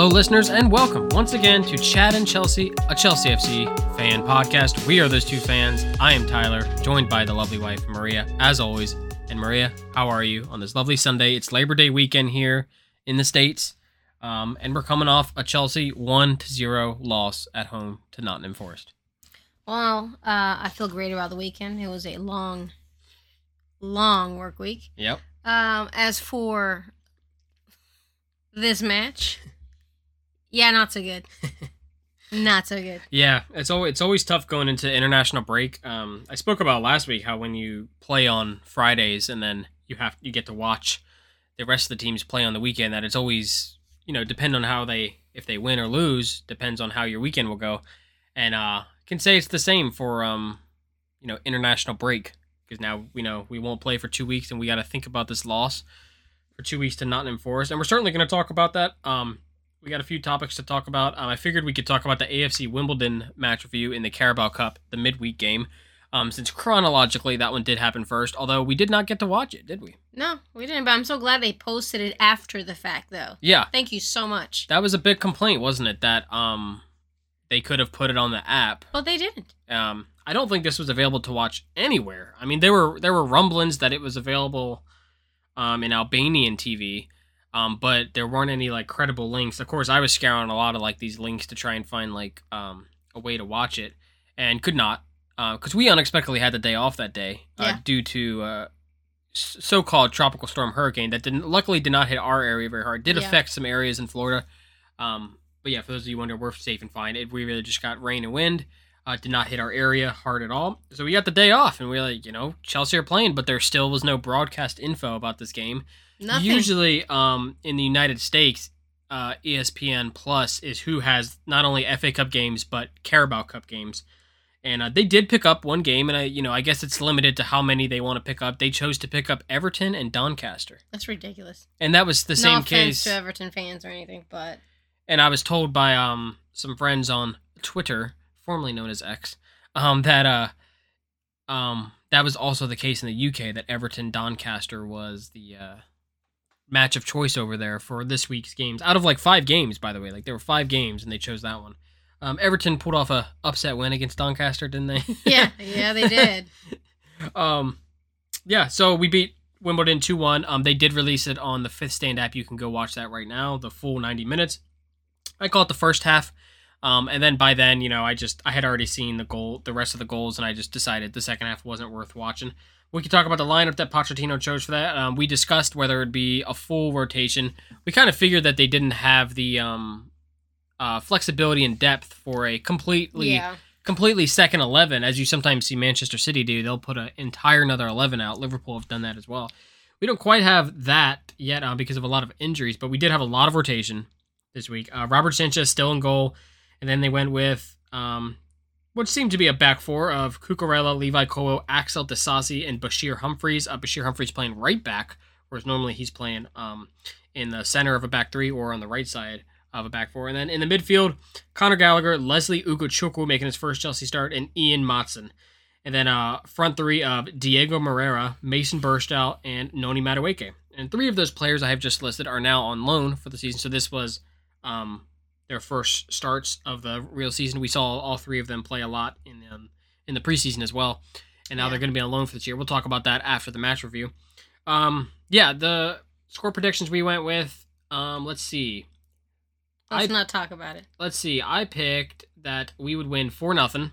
Hello, listeners, and welcome once again to Chatting Chelsea, a Chelsea FC fan podcast. We are those two fans. I am Tyler, joined by the lovely wife, Maria, as always. And Maria, how are you on this lovely Sunday? It's Labor Day weekend here in the States, um, and we're coming off a Chelsea 1 to 0 loss at home to Nottingham Forest. Well, uh, I feel great about the weekend. It was a long, long work week. Yep. Um, as for this match, yeah, not so good. not so good. Yeah, it's always it's always tough going into international break. Um, I spoke about last week how when you play on Fridays and then you have you get to watch the rest of the teams play on the weekend. That it's always you know depend on how they if they win or lose depends on how your weekend will go, and uh, can say it's the same for um, you know international break because now we know we won't play for two weeks and we got to think about this loss for two weeks to Nottingham Forest, and we're certainly going to talk about that. Um, we got a few topics to talk about. Um, I figured we could talk about the AFC Wimbledon match review in the Carabao Cup, the midweek game, um, since chronologically that one did happen first. Although we did not get to watch it, did we? No, we didn't. But I'm so glad they posted it after the fact, though. Yeah, Thank you so much. that was a big complaint, wasn't it? That um, they could have put it on the app. Well, they didn't. Um, I don't think this was available to watch anywhere. I mean, there were there were rumblings that it was available um, in Albanian TV, um, but there weren't any like credible links. Of course, I was scouring a lot of like these links to try and find like um, a way to watch it, and could not because we unexpectedly had the day off that day uh, Yeah. due to uh, so-called tropical storm hurricane that didn't luckily did not hit our area very hard. Did Yeah. affect some areas in Florida. Um, but yeah, for those of you who wonder, we're safe and fine. It, we really just got rain and wind. Uh, did not hit our area hard at all. So we got the day off, and we are like, you know, Chelsea are playing, but there still was no broadcast info about this game. Nothing. Usually, um, in the United States, uh, ESPN Plus is who has not only FA Cup games but Carabao Cup games, and uh, they did pick up one game, and I, you know, I guess it's limited to how many they want to pick up. They chose to pick up Everton and Doncaster, That's ridiculous. and that was the no same offense case. to Everton fans or anything, but and I was told by um some friends on Twitter, formerly known as X, um that uh um that was also the case in the UK that Everton Doncaster was the uh match of choice over there for this week's games. Out of like 5 games by the way, like there were 5 games and they chose that one. Um Everton pulled off a upset win against Doncaster, didn't they? yeah, yeah, they did. um yeah, so we beat Wimbledon 2-1. Um they did release it on the Fifth Stand app. You can go watch that right now, the full 90 minutes. I call it the first half. Um, and then by then, you know, I just I had already seen the goal, the rest of the goals, and I just decided the second half wasn't worth watching. We could talk about the lineup that Pochettino chose for that. Um, we discussed whether it'd be a full rotation. We kind of figured that they didn't have the um, uh, flexibility and depth for a completely Yeah. completely second 11 as you sometimes see manchester city do they'll put an entire another 11 out liverpool have done that as well we don't quite have that yet uh, because of a lot of injuries but we did have a lot of rotation this week uh, robert sanchez still in goal and then they went with um, what seemed to be a back four of Cucurella, Levi Colwill, Axel Disasi, and Bashir Humphreys. Uh, Bashir Humphreys playing right back, whereas normally he's playing um, in the center of a back three or on the right side of a back four. And then in the midfield, Conor Gallagher, Lesley Ugochukwu making his first Chelsea start, and Ian Maatsen. And then uh, front three of Diego Moreira, Mason Burstow, and Noni Madueke. And three of those players I have just listed are now on loan for the season. So this was um, their first starts of the real season. We saw all three of them play a lot in um, in the preseason as well, and now Yeah. they're going to be on loan for this year. We'll talk about that after the match review. Um, yeah, the score predictions we went with. Um, let's see. Let's I- not talk about it. Let's see. I picked that we would win four nothing.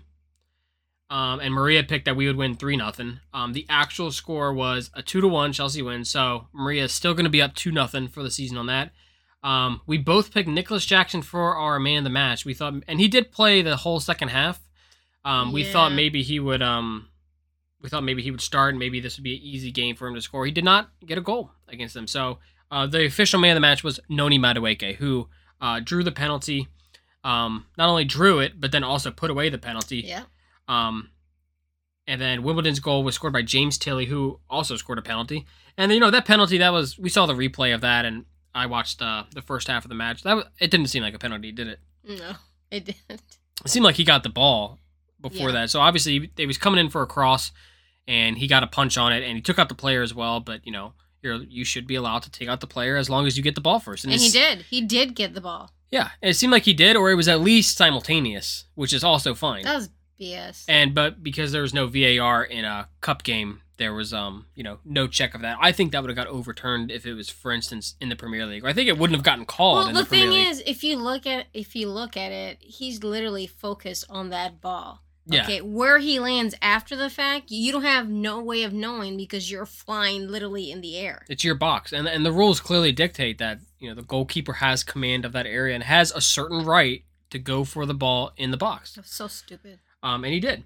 Um, and Maria picked that we would win three nothing. Um, the actual score was a two to one Chelsea win. So Maria is still going to be up two nothing for the season on that. Um, we both picked Nicolas Jackson for our man of the match. We thought, and he did play the whole second half. Um, we thought maybe he would. Um, we thought maybe he would start, and maybe this would be an easy game for him to score. He did not get a goal against them. So uh, the official man of the match was Noni Madueke, who uh, drew the penalty. Um, not only drew it, but then also put away the penalty. Yeah. Um, and then Wimbledon's goal was scored by James Tilley, who also scored a penalty. And you know that penalty that was we saw the replay of that, and I watched uh, the first half of the match. That was, it didn't seem like a penalty, did it? No, it didn't. It seemed like he got the ball before Yeah. that. So obviously he was coming in for a cross, and he got a punch on it, and he took out the player as well. But you know you're you should be allowed to take out the player as long as you get the ball first. And he did. He did get the ball. Yeah, it seemed like he did, or it was at least simultaneous, which is also fine. That was BS. And but because there was no VAR in a cup game, there was um you know no check of that. I think that would have got overturned if it was, for instance, in the Premier League. Or I think it wouldn't have gotten called well, in the, the, thing is, if you look at if you look at it, he's literally focused on that ball. Yeah. Okay, where he lands after the fact, you don't have no way of knowing because you're flying literally in the air. It's your box, and and the rules clearly dictate that you know the goalkeeper has command of that area and has a certain right to go for the ball in the box. That's so stupid. Um, and he did.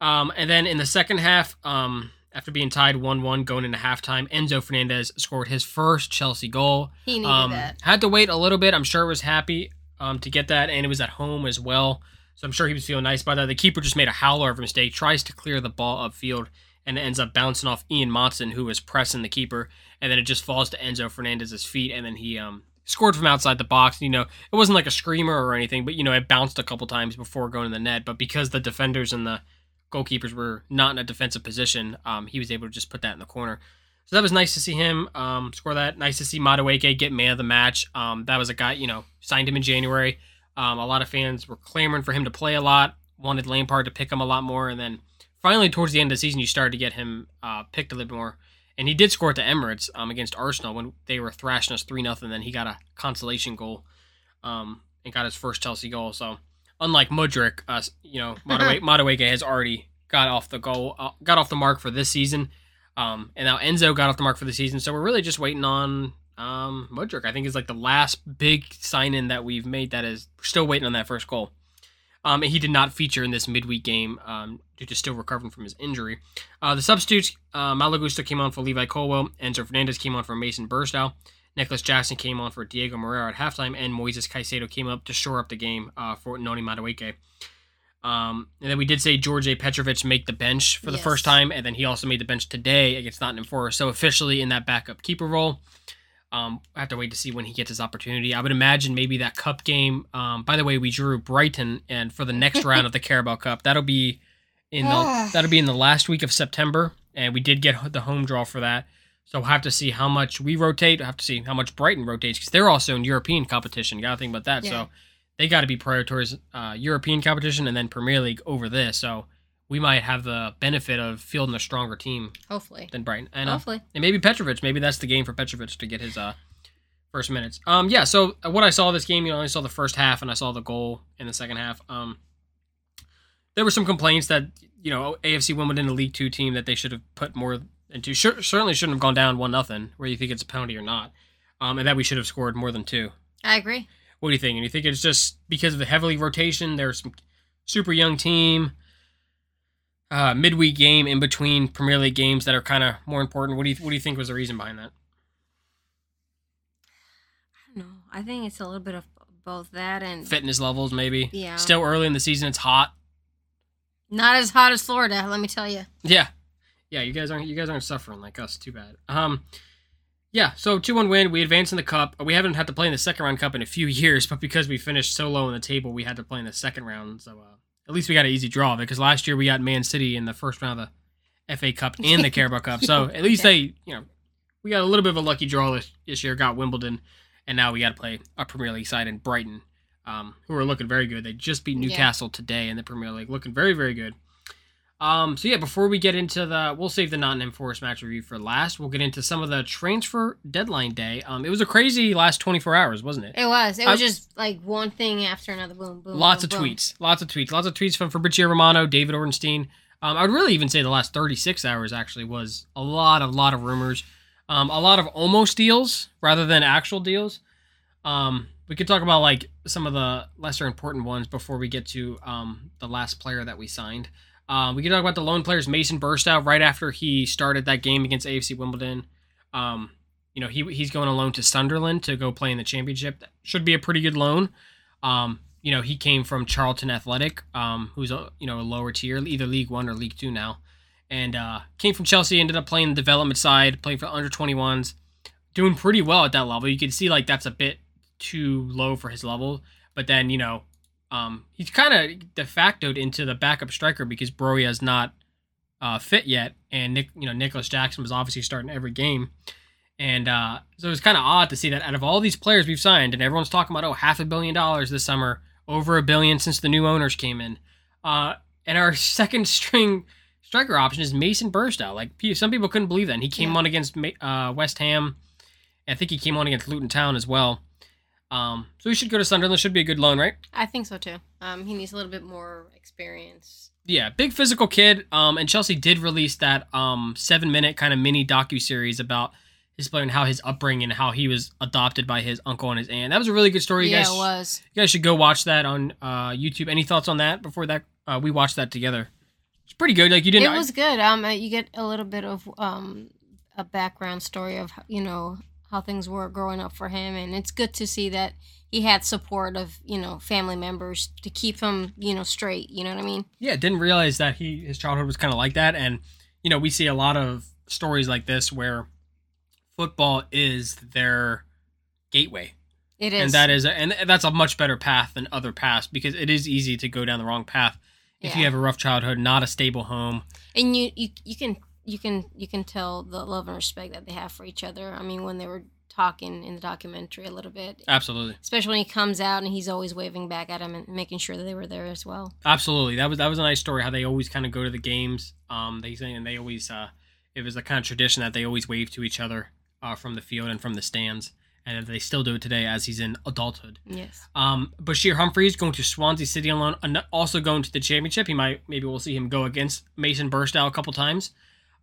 Um, and then in the second half, um, after being tied one-one going into halftime, Enzo Fernandez scored his first Chelsea goal. He needed Um, that. had to wait a little bit. I'm sure was happy um, to get that, and it was at home as well. So I'm sure he was feeling nice by that. The keeper just made a howler of a mistake, tries to clear the ball upfield, and it ends up bouncing off Ian Maatsen, who was pressing the keeper, and then it just falls to Enzo Fernandez's feet, and then he um, scored from outside the box. You know, it wasn't like a screamer or anything, but you know, it bounced a couple times before going to the net. But because the defenders and the goalkeepers were not in a defensive position, um, he was able to just put that in the corner. So that was nice to see him um, score that. Nice to see Madueke get man of the match. Um, that was a guy, you know, signed him in January. Um, a lot of fans were clamoring for him to play a lot, wanted Lampard to pick him a lot more, and then finally towards the end of the season, you started to get him uh, picked a little bit more. And he did score at the Emirates um, against Arsenal when they were thrashing us three 0 Then he got a consolation goal um, and got his first Chelsea goal. So unlike Mudryk, uh, you know, Madueke, has already got off the goal, uh, got off the mark for this season. Um, and now Enzo got off the mark for the season, so we're really just waiting on um, Mudryk. I think is like the last big sign in that we've made that is still waiting on that first goal. Um, and he did not feature in this midweek game um, due to still recovering from his injury. Uh, the substitutes, uh, Malo Gusto came on for Levi Colwill, Enzo Fernandez came on for Mason Burstow, Nicolas Jackson came on for Diego Moreira at halftime, and Moises Caicedo came up to shore up the game uh, for Noni Madueke. Um, and then we did say Djordje Petrovic make the bench for the Yes. first time, and then he also made the bench today against Nottingham Forest. So officially in that backup keeper role. Um, I have to wait to see when he gets his opportunity. I would imagine maybe that cup game. Um, by the way, we drew Brighton, and for the next round of the Carabao Cup, that'll be in the that'll be in the last week of September, and we did get the home draw for that. So we'll have to see how much we rotate. We'll have to see how much Brighton rotates because they're also in European competition. You Got to think about that. Yeah. So they got to be prior towards uh, European competition and then Premier League over this. So we might have the benefit of fielding a stronger team Hopefully. than Brighton. And, uh, Hopefully. and maybe Petrovic. Maybe that's the game for Petrovic to get his uh, first minutes. Um, yeah. So uh, what I saw this game, you know, I saw the first half and I saw the goal in the second half. Um, there were some complaints that you know AFC Wimbledon, a League Two team, that they should have put more into. Sure, certainly shouldn't have gone down one nothing, whether you think it's a penalty or not, um, and that we should have scored more than two. I agree. What do you think? And you think it's just because of the heavily rotation? There's some super young team, uh, midweek game in between Premier League games that are kind of more important. What do you What do you think was the reason behind that? I don't know. I think it's a little bit of both that and Fitness levels, maybe. Yeah. Still early in the season. It's hot. not as hot as Florida. Let me tell you. Yeah, yeah. You guys aren't you guys aren't suffering like us. Too bad. Um, yeah. So two one win. We advance in the cup. We haven't had to play in the second round cup in a few years, but because we finished so low in the table, we had to play in the second round. So uh, at least we got an easy draw of it because last year we got Man City in the first round of the FA Cup and the Carabao Cup. So at least they, you know, we got a little bit of a lucky draw this, this year. Got Wimbledon, and now we got to play a Premier League side in Brighton, um, who are looking very good. They just beat Yeah. Newcastle today in the Premier League, looking very very good. Um, so yeah, before we get into the, we'll save the Nottingham Forest match review for last. We'll get into some of the transfer deadline day. Um, it was a crazy last 24 hours, wasn't it? It was. It was I- just like one thing after another. Boom, boom. Lots boom, of boom. tweets, lots of tweets, lots of tweets from Fabrizio Romano, David Ornstein. Um, I would really even say the last 36 hours actually was a lot of lot of rumors, um, a lot of almost deals rather than actual deals. Um, we could talk about like some of the lesser important ones before we get to um, the last player that we signed. Um, we can talk about the lone players. Mason Burstow right after he started that game against AFC Wimbledon. Um, you know, he he's going alone to Sunderland to go play in the championship. That should be a pretty good loan. Um, you know, he came from Charlton Athletic, um, who's a you know a lower tier, either League One or League Two now, and uh, came from Chelsea. Ended up playing the development side, playing for under 21s, doing pretty well at that level. You can see like that's a bit too low for his level, but then you know, um, he's kind of de factoed into the backup striker because Broja is not uh, fit yet, and Nick, you know, Nicolas Jackson was obviously starting every game. And uh, so it was kind of odd to see that out of all these players we've signed, and everyone's talking about oh half a billion dollars this summer, over a billion since the new owners came in, uh, and our second string striker option is Mason Burstow. Like some people couldn't believe that. And he came Yeah. on against uh, West Ham. I think he came on against Luton Town as well. Um, so he should go to Sunderland. Should be a good loan, right? I think so too. Um, he needs a little bit more experience. Yeah, big physical kid. Um, and Chelsea did release that um seven minute kind of mini docu series about his player and how his upbringing and how he was adopted by his uncle and his aunt. That was a really good story. You yeah, guys, it was. you guys should go watch that on uh YouTube. Any thoughts on that before that? Uh, we watched that together. It's pretty good. Like you didn't. It was good. Um, uh, you get a little bit of um a background story of you know how things were growing up for him, and it's good to see that he had support of you know family members to keep him you know straight. You know what I mean? yeah, didn't realize that he his childhood was kind of like that, and you know we see a lot of stories like this where football is their gateway, It is. and that is and that's a much better path than other paths because it is easy to go down the wrong path if you have a rough childhood, not a stable home. and you you you can you can you can tell the love and respect that they have for each other. I mean, when they were talking in the documentary a little bit, Absolutely, especially when he comes out and he's always waving back at him and making sure that they were there as well. absolutely. That was that was a nice story. How they always kind of go to the games. Um, they say and they always uh, it was a kind of tradition that they always wave to each other uh, from the field and from the stands, and they still do it today as he's in adulthood. Yes. Um, Bashir Humphreys going to Swansea City alone, and also going to the championship. He might maybe we'll see him go against Mason Burstow a couple times.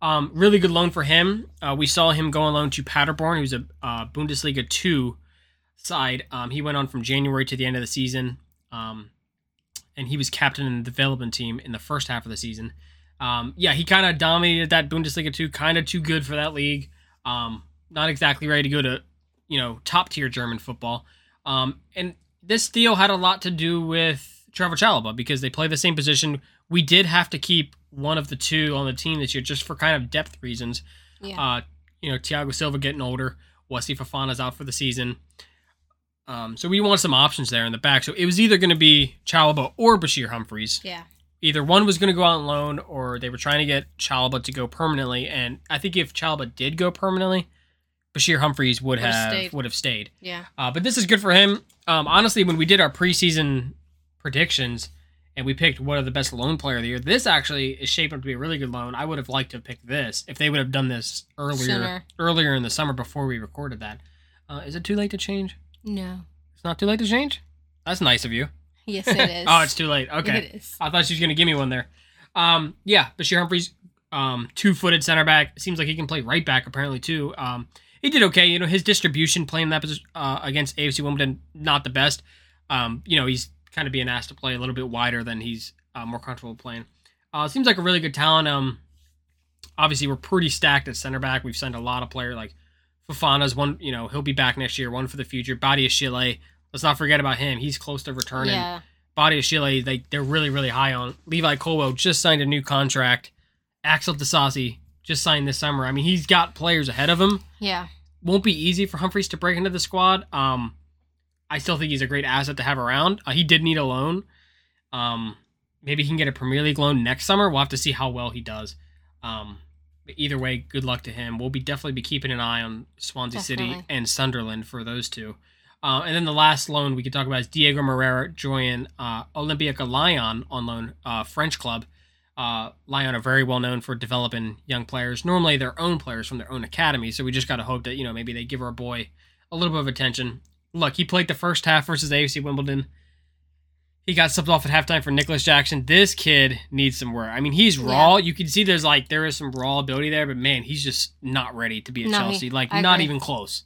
Um, really good loan for him. Uh, we saw him go on loan to Paderborn, who's a uh, Bundesliga two side. Um, he went on from January to the end of the season, um, and he was captain in the development team in the first half of the season. Um, yeah, he kind of dominated that Bundesliga two, kind of too good for that league. Um, not exactly ready to go to you know top tier German football. Um, and this deal had a lot to do with Trevoh Chalobah because they play the same position. We did have to keep one of the two on the team this year just for kind of depth reasons. Yeah. Uh, you know, Thiago Silva getting older. Wesley Fofana's out for the season. Um, so we want some options there in the back. So it was either going to be Chalobah or Bashir Humphreys. yeah. Either one was going to go out on loan or they were trying to get Chalobah to go permanently. And I think if Chalobah did go permanently, Bashir Humphreys would Would've have stayed. would have stayed. Yeah. Uh, but this is good for him. Um, honestly, when we did our preseason predictions and we picked one of the best loan player of the year, this actually is shaped up to be a really good loan. I would have liked to have picked this if they would have done this earlier Sooner. earlier in the summer before we recorded that. Uh, is it too late to change? No. It's not too late to change. That's nice of you. Yes, it is. oh, it's too late. Okay. It is. I thought she was gonna give me one there. Um, yeah, Bashir Humphreys, um, two-footed center back. Seems like he can play right back apparently too. Um, he did okay. You know, his distribution playing that position uh, against AFC Wimbledon not the best. Um, you know, he's kind of being asked to play a little bit wider than he's uh, more comfortable playing. Uh, seems like a really good talent. Um, obviously we're pretty stacked at center back. We've sent a lot of players like Fofana's one. You know, he'll be back next year. One for the future. Badiashile. Let's not forget about him. He's close to returning. Yeah. Badiashile, they they're really really high on. Levi Colwill just signed a new contract. Axel Disasi just signed this summer. I mean, he's got players ahead of him. Yeah. Won't be easy for Humphreys to break into the squad. Um, I still think he's a great asset to have around. Uh, he did need a loan. Um, maybe he can get a Premier League loan next summer. We'll have to see how well he does. Um, but either way, good luck to him. We'll be definitely be keeping an eye on Swansea City and Sunderland for those two. Uh, and then the last loan we could talk about is Diego Moreira joining uh, Olympique Lyon on loan, uh, French club. Uh, Lyon are very well known for developing young players, normally their own players from their own academy. So we just got to hope that you know maybe they give our boy a little bit of attention. Look, he played the first half versus AFC Wimbledon. He got subbed off at halftime for Nicolas Jackson. This kid needs some work. I mean, he's raw. You can see there's like there is some raw ability there, but man, he's just not ready to be at No, he- Chelsea. Like I not agree. even close.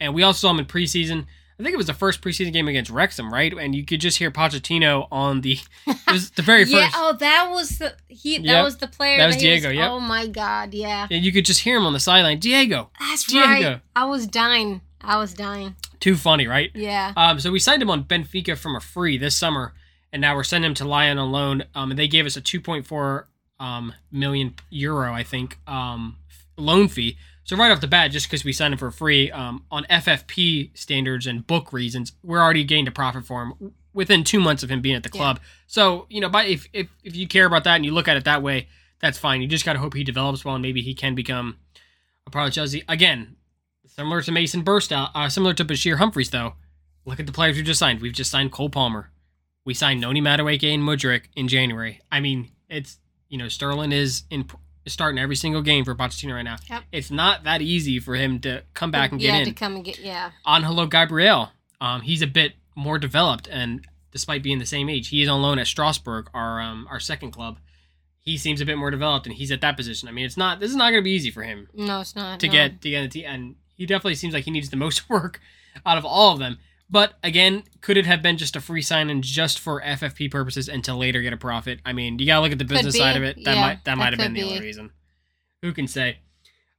And we also saw him in preseason. I think it was the first preseason game against Wrexham, right? And you could just hear Pochettino on the it was the very yeah. first. Oh, that was the he. That Yep. was the player. That was he Diego, yep. Oh my God. Yeah. And you could just hear him on the sideline. Diego, That's Diego. right. I was dying. I was dying. Too funny, right? Yeah. Um, so we signed him on Benfica from a free this summer, and now we're sending him to Lyon on loan. Um, and they gave us a 2.4 um, million euro, I think, um, loan fee. So right off the bat, just because we signed him for free, um, on FFP standards and book reasons, we're already gained a profit for him within two months of him being at the Yeah. club. So you know, by if, if if you care about that and you look at it that way, that's fine. You just gotta hope he develops well and maybe he can become a part of Chelsea again. Similar to Mason Burstow, uh, similar to Bashir Humphreys, though. Look at the players we just signed. We've just signed Cole Palmer. We signed Noni Madueke and Mudryk in January. I mean, it's you know Sterling is in starting every single game for Pochettino right now. Yep. It's not that easy for him to come back and get yeah, in. to come and get yeah. Angelo Gabriel, um, he's a bit more developed, and despite being the same age, he is on loan at Strasbourg, our um, our second club. He seems a bit more developed, and he's at that position. I mean, it's not this is not going to be easy for him No, it's not. to no. get to get the team, and he definitely seems like he needs the most work out of all of them. But again, could it have been just a free sign and just for FFP purposes and to later get a profit? I mean, you gotta look at the business side of it. That Yeah, might that might have been the only reason. Who can say?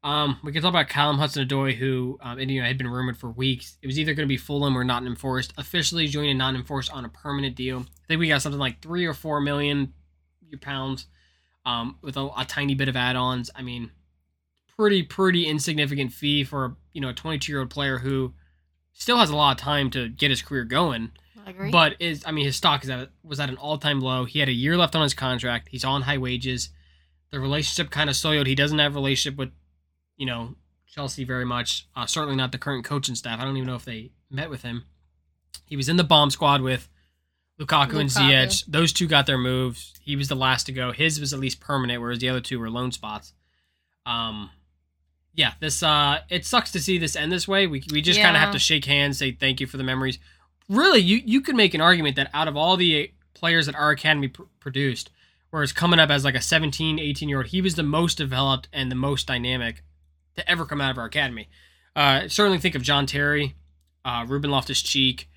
Um, we can talk about Callum Hudson-Odoi, who um, and, you know, had been rumored for weeks. It was either going to be Fulham or Nottingham Forest. Officially joining Nottingham Forest on a permanent deal. I think we got something like three or four million pounds, um, with a, a tiny bit of add-ons. I mean, pretty pretty insignificant fee for you know a 22 year old player who still has a lot of time to get his career going. I agree. But is I mean his stock is at was at an all time low. He had a year left on his contract. He's on high wages. The relationship kind of soiled. He doesn't have a relationship with, you know, Chelsea very much. Uh, certainly not the current coaching staff. I don't even know if they met with him. He was in the bomb squad with Lukaku, and Lukaku. Ziyech. Those two got their moves. He was the last to go. His was at least permanent, whereas the other two were loan spots. Um, yeah, this uh, it sucks to see this end this way. We we just kind of have to shake hands, say thank you for the memories. Really, you you could make an argument that out of all the players that our academy pr- produced, whereas coming up as like a 17, 18 year old, he was the most developed and the most dynamic to ever come out of our academy. Uh, certainly think of John Terry, uh, Ruben Loftus Cheek,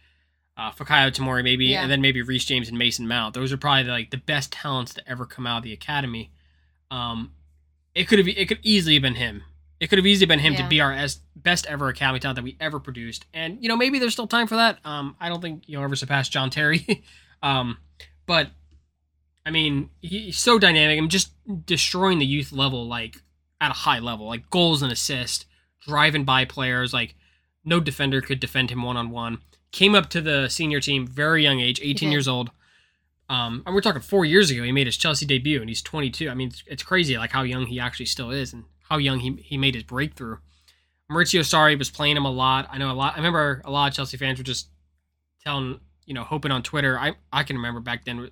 uh, Fikayo Tomori, maybe, Yeah. and then maybe Reece James and Mason Mount. Those are probably like the best talents to ever come out of the academy. Um, it could have it could easily have been him. It could have easily been him to be our es- best ever academy talent that we ever produced. And you know maybe there's still time for that. Um, I don't think you'll ever surpass John Terry. um, but I mean he's so dynamic. I'm just destroying the youth level like at a high level, like goals and assists, driving by players. Like no defender could defend him one on one. Came up to the senior team very young age, 18 years old. Um, and we're talking four years ago. He made his Chelsea debut, and he's 22. I mean, it's, it's crazy like how young he actually still is, and how young he he made his breakthrough. Maurizio Sarri was playing him a lot. I know a lot. I remember a lot of Chelsea fans were just telling, you know, hoping on Twitter. I I can remember back then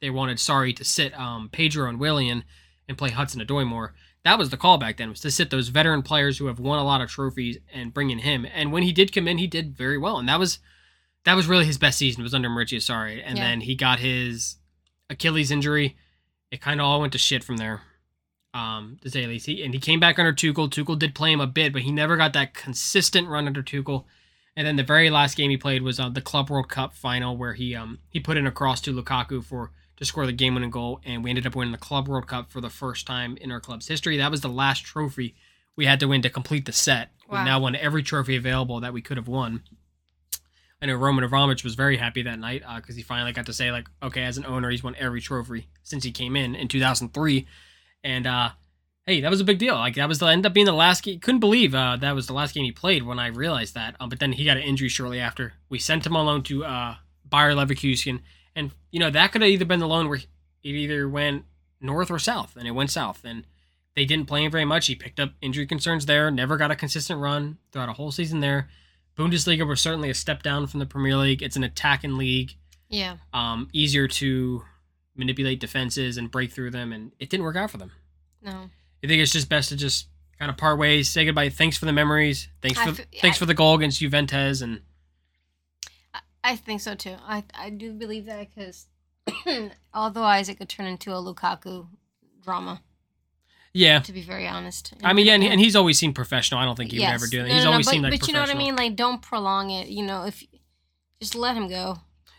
they wanted Sarri to sit um, Pedro and Willian and play Hudson Odoi more. That was the call back then was to sit those veteran players who have won a lot of trophies and bring in him. And when he did come in, he did very well, and that was that was really his best season was under Maurizio Sarri. And Yeah. then he got his Achilles injury. It kind of all went to shit from there. Um, to say least. He, and he came back under Tuchel. Tuchel did play him a bit, but he never got that consistent run under Tuchel. And then the very last game he played was uh, the Club World Cup final, where he um he put in a cross to Lukaku for to score the game-winning goal, and we ended up winning the Club World Cup for the first time in our club's history. That was the last trophy we had to win to complete the set. Wow. We now won every trophy available that we could have won. I know Roman Abramovich was very happy that night because he finally got to say like, okay, as an owner, he's won every trophy since he came in in 2003, and uh, hey, that was a big deal. Like that was the end up being the last game. Couldn't believe uh, that was the last game he played when I realized that. Um, but then he got an injury shortly after. We sent him on loan to uh, Bayer Leverkusen, and you know that could have either been the loan where it either went north or south, and it went south, and they didn't play him very much. He picked up injury concerns there, never got a consistent run throughout a whole season there. Bundesliga was certainly a step down from the Premier League. It's an attacking league, yeah. um, easier to manipulate defenses and break through them, and it didn't work out for them. No. I think it's just best to just kind of part ways, say goodbye. Thanks for the memories. Thanks for f- thanks I- for the goal against Juventus, and I, I think so too. I I do believe that because otherwise it could turn into a Lukaku drama. yeah. To be very honest. I mean, yeah, and, and he's always seemed professional. I don't think he would ever do that. No, He's no, no, always but, seemed like But you know what I mean? Like, don't prolong it. You know, if just let him go.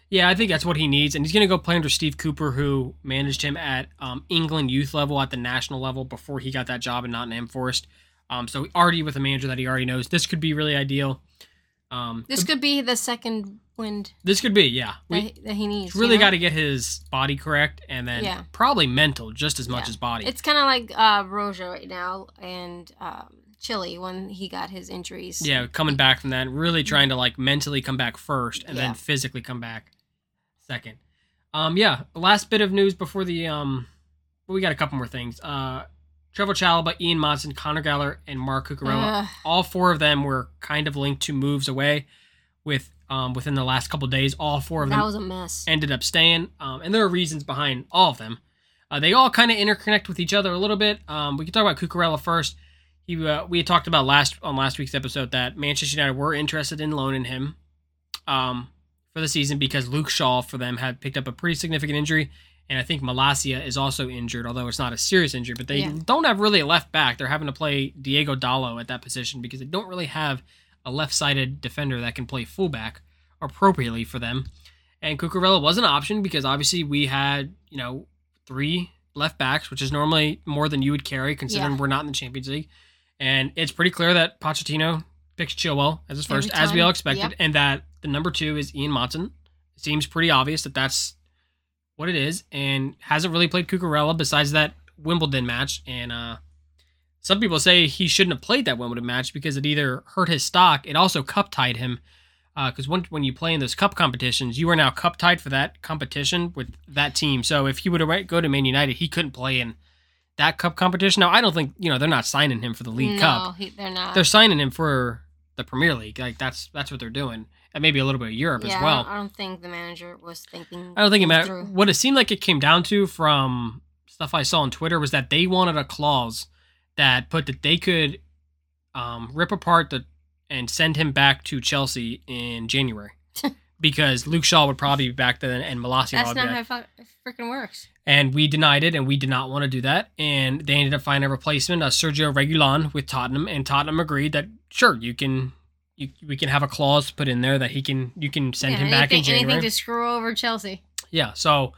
Yeah, I think that's what he needs, and he's going to go play under Steve Cooper, who managed him at um, England youth level, at the national level before he got that job in Nottingham Forest. Um, so already with a manager that he already knows, this could be really ideal. Um, This could be the second wind this could be, yeah. that, he- that he needs. he's you really know? got to get his body correct, and then Yeah. probably mental just as much Yeah. as body. It's kind of like uh, Roja right now and um, Chile when he got his injuries. yeah, coming back from that, really trying to like mentally come back first, and Yeah. then physically come back second. Um, yeah. Last bit of news before the um, well, we got a couple more things. Uh, Trevoh Chalobah, Ian Maatsen, Connor Galler, and Marc Cucurella. Ugh. All four of them were kind of linked to moves away with um, within the last couple days. All four of them that was a mess. ended up staying, um, and there are reasons behind all of them. Uh, they all kind of interconnect with each other a little bit. Um, we can talk about Cucurella first. He, uh, we had talked about last on last week's episode that Manchester United were interested in loaning him um, for the season because Luke Shaw for them had picked up a pretty significant injury, and I think Malacia is also injured, although it's not a serious injury. But they Yeah. don't have really a left back. They're having to play Diogo Dalot at that position because they don't really have a left-sided defender that can play fullback appropriately for them. And Cucurella was an option because obviously we had, you know, three left backs, which is normally more than you would carry considering Yeah. we're not in the Champions League. And it's pretty clear that Pochettino picks Chilwell as his first, as we all expected, Yep. and that the number two is Ian Maatsen. It seems pretty obvious that that's what it is, and hasn't really played Cucurella besides that Wimbledon match. And uh, some people say he shouldn't have played that Wimbledon match because it either hurt his stock, it also cup tied him. Because when, when you play in those cup competitions, you are now cup tied for that competition with that team. So if he would have go to Man United, he couldn't play in that cup competition. Now I don't think you know they're not signing him for the League no, Cup. he, they're not. They're signing him for the Premier League. Like that's that's what they're doing, and maybe a little bit of Europe yeah, as well. I don't, I don't think the manager was thinking. I don't think it mattered. through. What it seemed like it came down to from stuff I saw on Twitter was that they wanted a clause that put that they could um, rip apart the and send him back to Chelsea in January because Luke Shaw would probably be back then and Malacia That's not back. how it freaking works. And we denied it, and we did not want to do that. And they ended up finding a replacement, uh, Sergio Reguilón, with Tottenham, and Tottenham agreed that sure you can. You, we can have a clause put in there that he can you can send Yeah, him back in January. Anything to screw over Chelsea. Yeah. So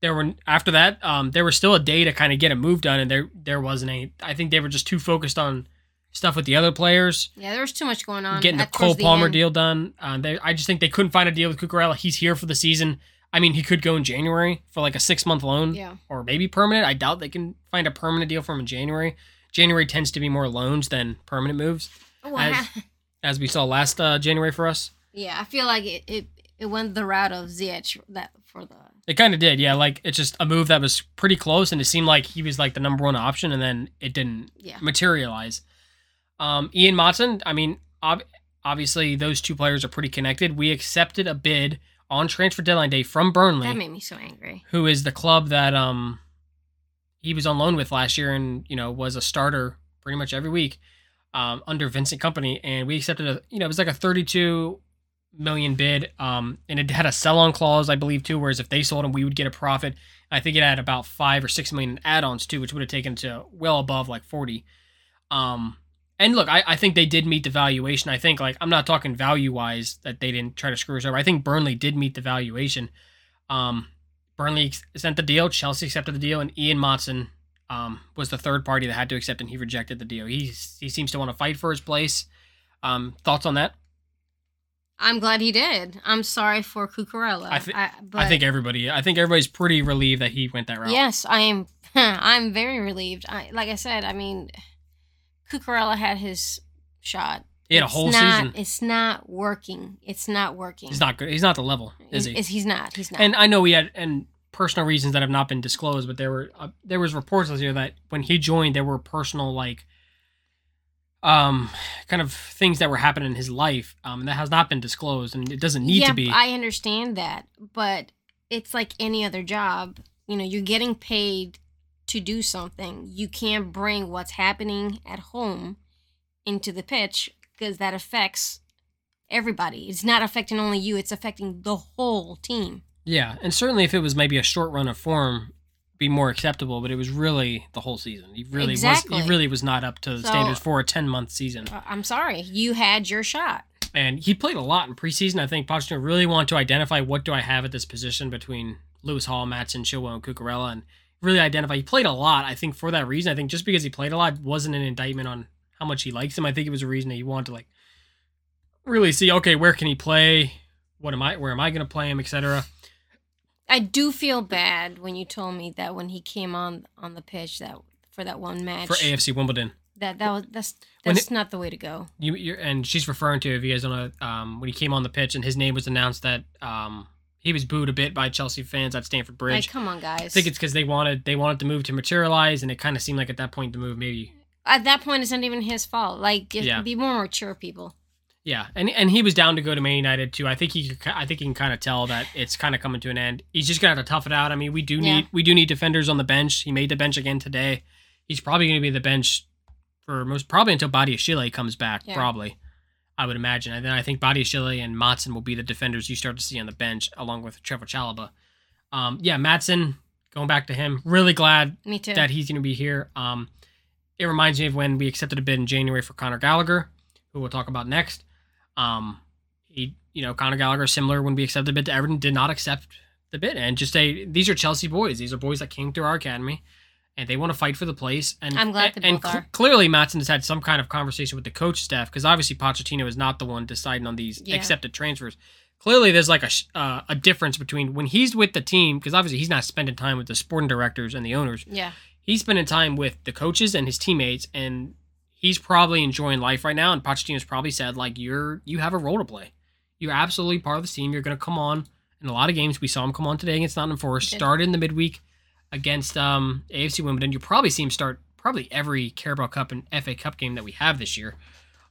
there were after that, um, there was still a day to kind of get a move done, and there there wasn't any. I think they were just too focused on stuff with the other players, Yeah, there was too much going on. getting the Cole Palmer end. deal done. Uh, they, I just think they couldn't find a deal with Cucurella. He's here for the season. I mean, he could go in January for like a six month loan, Yeah. or maybe permanent. I doubt they can find a permanent deal for him in January. January tends to be more loans than permanent moves, Oh, As- as we saw last uh, January for us. yeah, I feel like it, it, it went the route of Ziyech that for the It kind of did, yeah. Like it's just a move that was pretty close, and it seemed like he was like the number one option, and then it didn't yeah. materialize. Um, Ian Maatsen, I mean, ob- obviously those two players are pretty connected. We accepted a bid on transfer deadline day from Burnley, That made me so angry. who is the club that um he was on loan with last year, and you know was a starter pretty much every week um, under Vincent Kompany, and we accepted a you know it was like a thirty-two million bid, um, and it had a sell-on clause, I believe, too. Whereas if they sold him, we would get a profit. I think it had about five or six million add-ons too, which would have taken to well above like forty. Um, and look, I, I think they did meet the valuation. I think like I'm not talking value wise that they didn't try to screw us over. I think Burnley did meet the valuation. Um, Burnley sent the deal, Chelsea accepted the deal, and Ian Maatsen um, was the third party that had to accept, and he rejected the deal. He he seems to want to fight for his place. Um, thoughts on that? I'm glad he did. I'm sorry for Cucurella. I thi- but I think everybody, I think everybody's pretty relieved that he went that route. Yes, I am. I'm very relieved. I, like I said, I mean, Cucurella had his shot. he had a It's whole not, season. It's not working. It's not working. He's not good. He's not the level, is he? It's- he's not. He's not. And I know he had and personal reasons that have not been disclosed, but there were uh, there was reports this year that when he joined, there were personal like um kind of things that were happening in his life um and that has not been disclosed and it doesn't need yeah, to be I understand that, but it's like any other job. You know, you're getting paid to do something. You can't bring what's happening at home into the pitch because that affects everybody. It's not affecting only you, it's affecting the whole team. yeah and certainly if it was maybe a short run of form be more acceptable but it was really the whole season he really Exactly. was he really was not up to the So- standards for a 10 month season Uh, I'm sorry, you had your shot. and he played a lot in preseason. I think Pochettino really wanted to identify what do I have at this position between Lewis Hall, Maatsen, Chilwell, and Cucurella, and really identify. He played a lot. I think for that reason, I think just because he played a lot wasn't an indictment on how much he likes him. I think it was a reason that he wanted to like really see okay where can he play, what am I, where am I going to play him, etc. I do feel bad when you told me that when he came on on the pitch that for that one match For AFC Wimbledon, that that was that's that's not the way to go. you you're, and she's referring to if you guys don't know um, when he came on the pitch and his name was announced that um, he was booed a bit by Chelsea fans at Stamford Bridge. Like, come on, guys. I think it's because they wanted they wanted the move to materialize, and it kind of seemed like at that point the move maybe At that point, it's not even his fault. Like, just Yeah. be more mature, people. Yeah, and and he was down to go to Man United too. I think he, I think he can kind of tell that it's kind of coming to an end. He's just gonna have to tough it out. I mean, we do Yeah. need we do need defenders on the bench. He made the bench again today. He's probably gonna be the bench for most probably until Badiashile comes back. Yeah. Probably, I would imagine. And then I think Badiashile and Maatsen will be the defenders you start to see on the bench along with Trevoh Chalobah. Um, yeah, Maatsen going back to him. Really glad Me too. that he's going to be here. Um, it reminds me of when we accepted a bid in January for Conor Gallagher, who we'll talk about next. Um, he, you know, Conor Gallagher, similar when we accepted a bid to Everton, did not accept the bid and just say these are Chelsea boys. These are boys that came through our academy, and they want to fight for the place. And I'm glad and, they and both cl- are. clearly Maatsen has had some kind of conversation with the coach staff because obviously Pochettino is not the one deciding on these Yeah. accepted transfers. Clearly, there's like a sh- uh, a difference between when he's with the team because obviously he's not spending time with the sporting directors and the owners yeah. he's spending time with the coaches and his teammates and he's probably enjoying life right now and Pochettino's probably said like you're you have a role to play. You're absolutely part of this team. You're going to come on in a lot of games. We saw him come on today against Nottingham Forest. Started in the midweek against um, AFC Wimbledon. You'll probably see him start probably every Carabao Cup and FA Cup game that we have this year,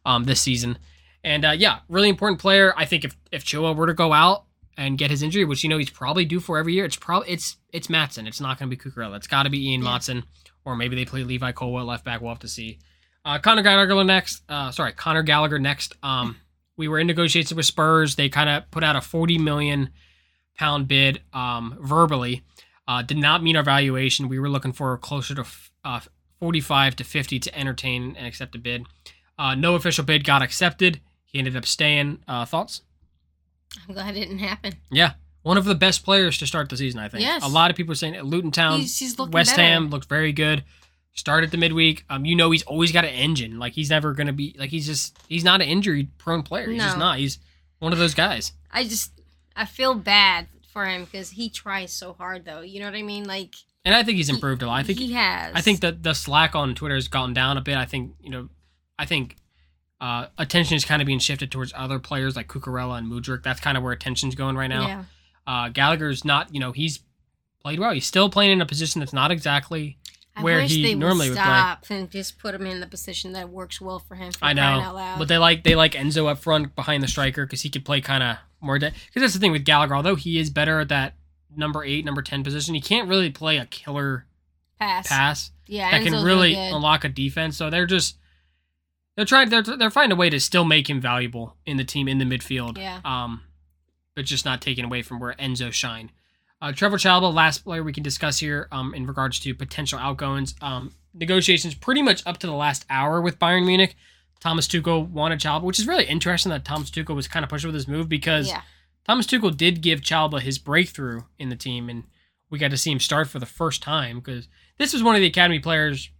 um, this season. And uh, yeah, really important player. I think if if Chua were to go out and get his injury, which you know he's probably due for every year, it's probably it's it's Maatsen. It's not going to be Cucurella. It's got to be Ian Yeah. Maatsen, or maybe they play Levi Colwill left back. We'll have to see. Uh, Conor Gallagher next. Uh, sorry, Conor Gallagher next. Um, we were in negotiations with Spurs. They kind of put out a forty million pound bid um, verbally. Uh, did not meet our valuation. We were looking for closer to uh, forty five to fifty to entertain and accept a bid. Uh, no official bid got accepted. He ended up staying. Uh, thoughts? I'm glad it didn't happen. Yeah, one of the best players to start the season. I think. Yes. A lot of people are saying at Luton Town. He's, he's West better. Ham looked very good. Started the midweek. Um, you know he's always got an engine. Like he's never gonna be like he's just he's not an injury prone player. He's just not. He's one of those guys. I just I feel bad for him because he tries so hard though. You know what I mean? Like And I think he's improved a lot. I think he has. I think that the slack on Twitter has gone down a bit. I think you know, I think uh, attention is kind of being shifted towards other players like Cucurella and Mudryk. That's kind of where attention's going right now. Yeah. Uh, Gallagher's not. You know, he's played well. He's still playing in a position that's not exactly I where wish he they normally would would play. stop and just put him in the position that works well for him. For I know, but they like they like Enzo up front behind the striker because he could play kind of more. Because that's the thing with Gallagher. Although he is better at that number eight, number ten position, he can't really play a killer pass. pass Yeah, that can really unlock a defense. So they're just they're trying they're they're finding a way to still make him valuable in the team in the midfield. Yeah. Um, but just not taking away from where Enzo shine. Uh, Trevoh Chalobah, last player we can discuss here um, in regards to potential outgoings. Um, negotiations pretty much up to the last hour with Bayern Munich. Thomas Tuchel wanted Chalobah, which is really interesting that Thomas Tuchel was kind of pushed with this move because Yeah. Thomas Tuchel did give Chalobah his breakthrough in the team, and we got to see him start for the first time because this was one of the academy players.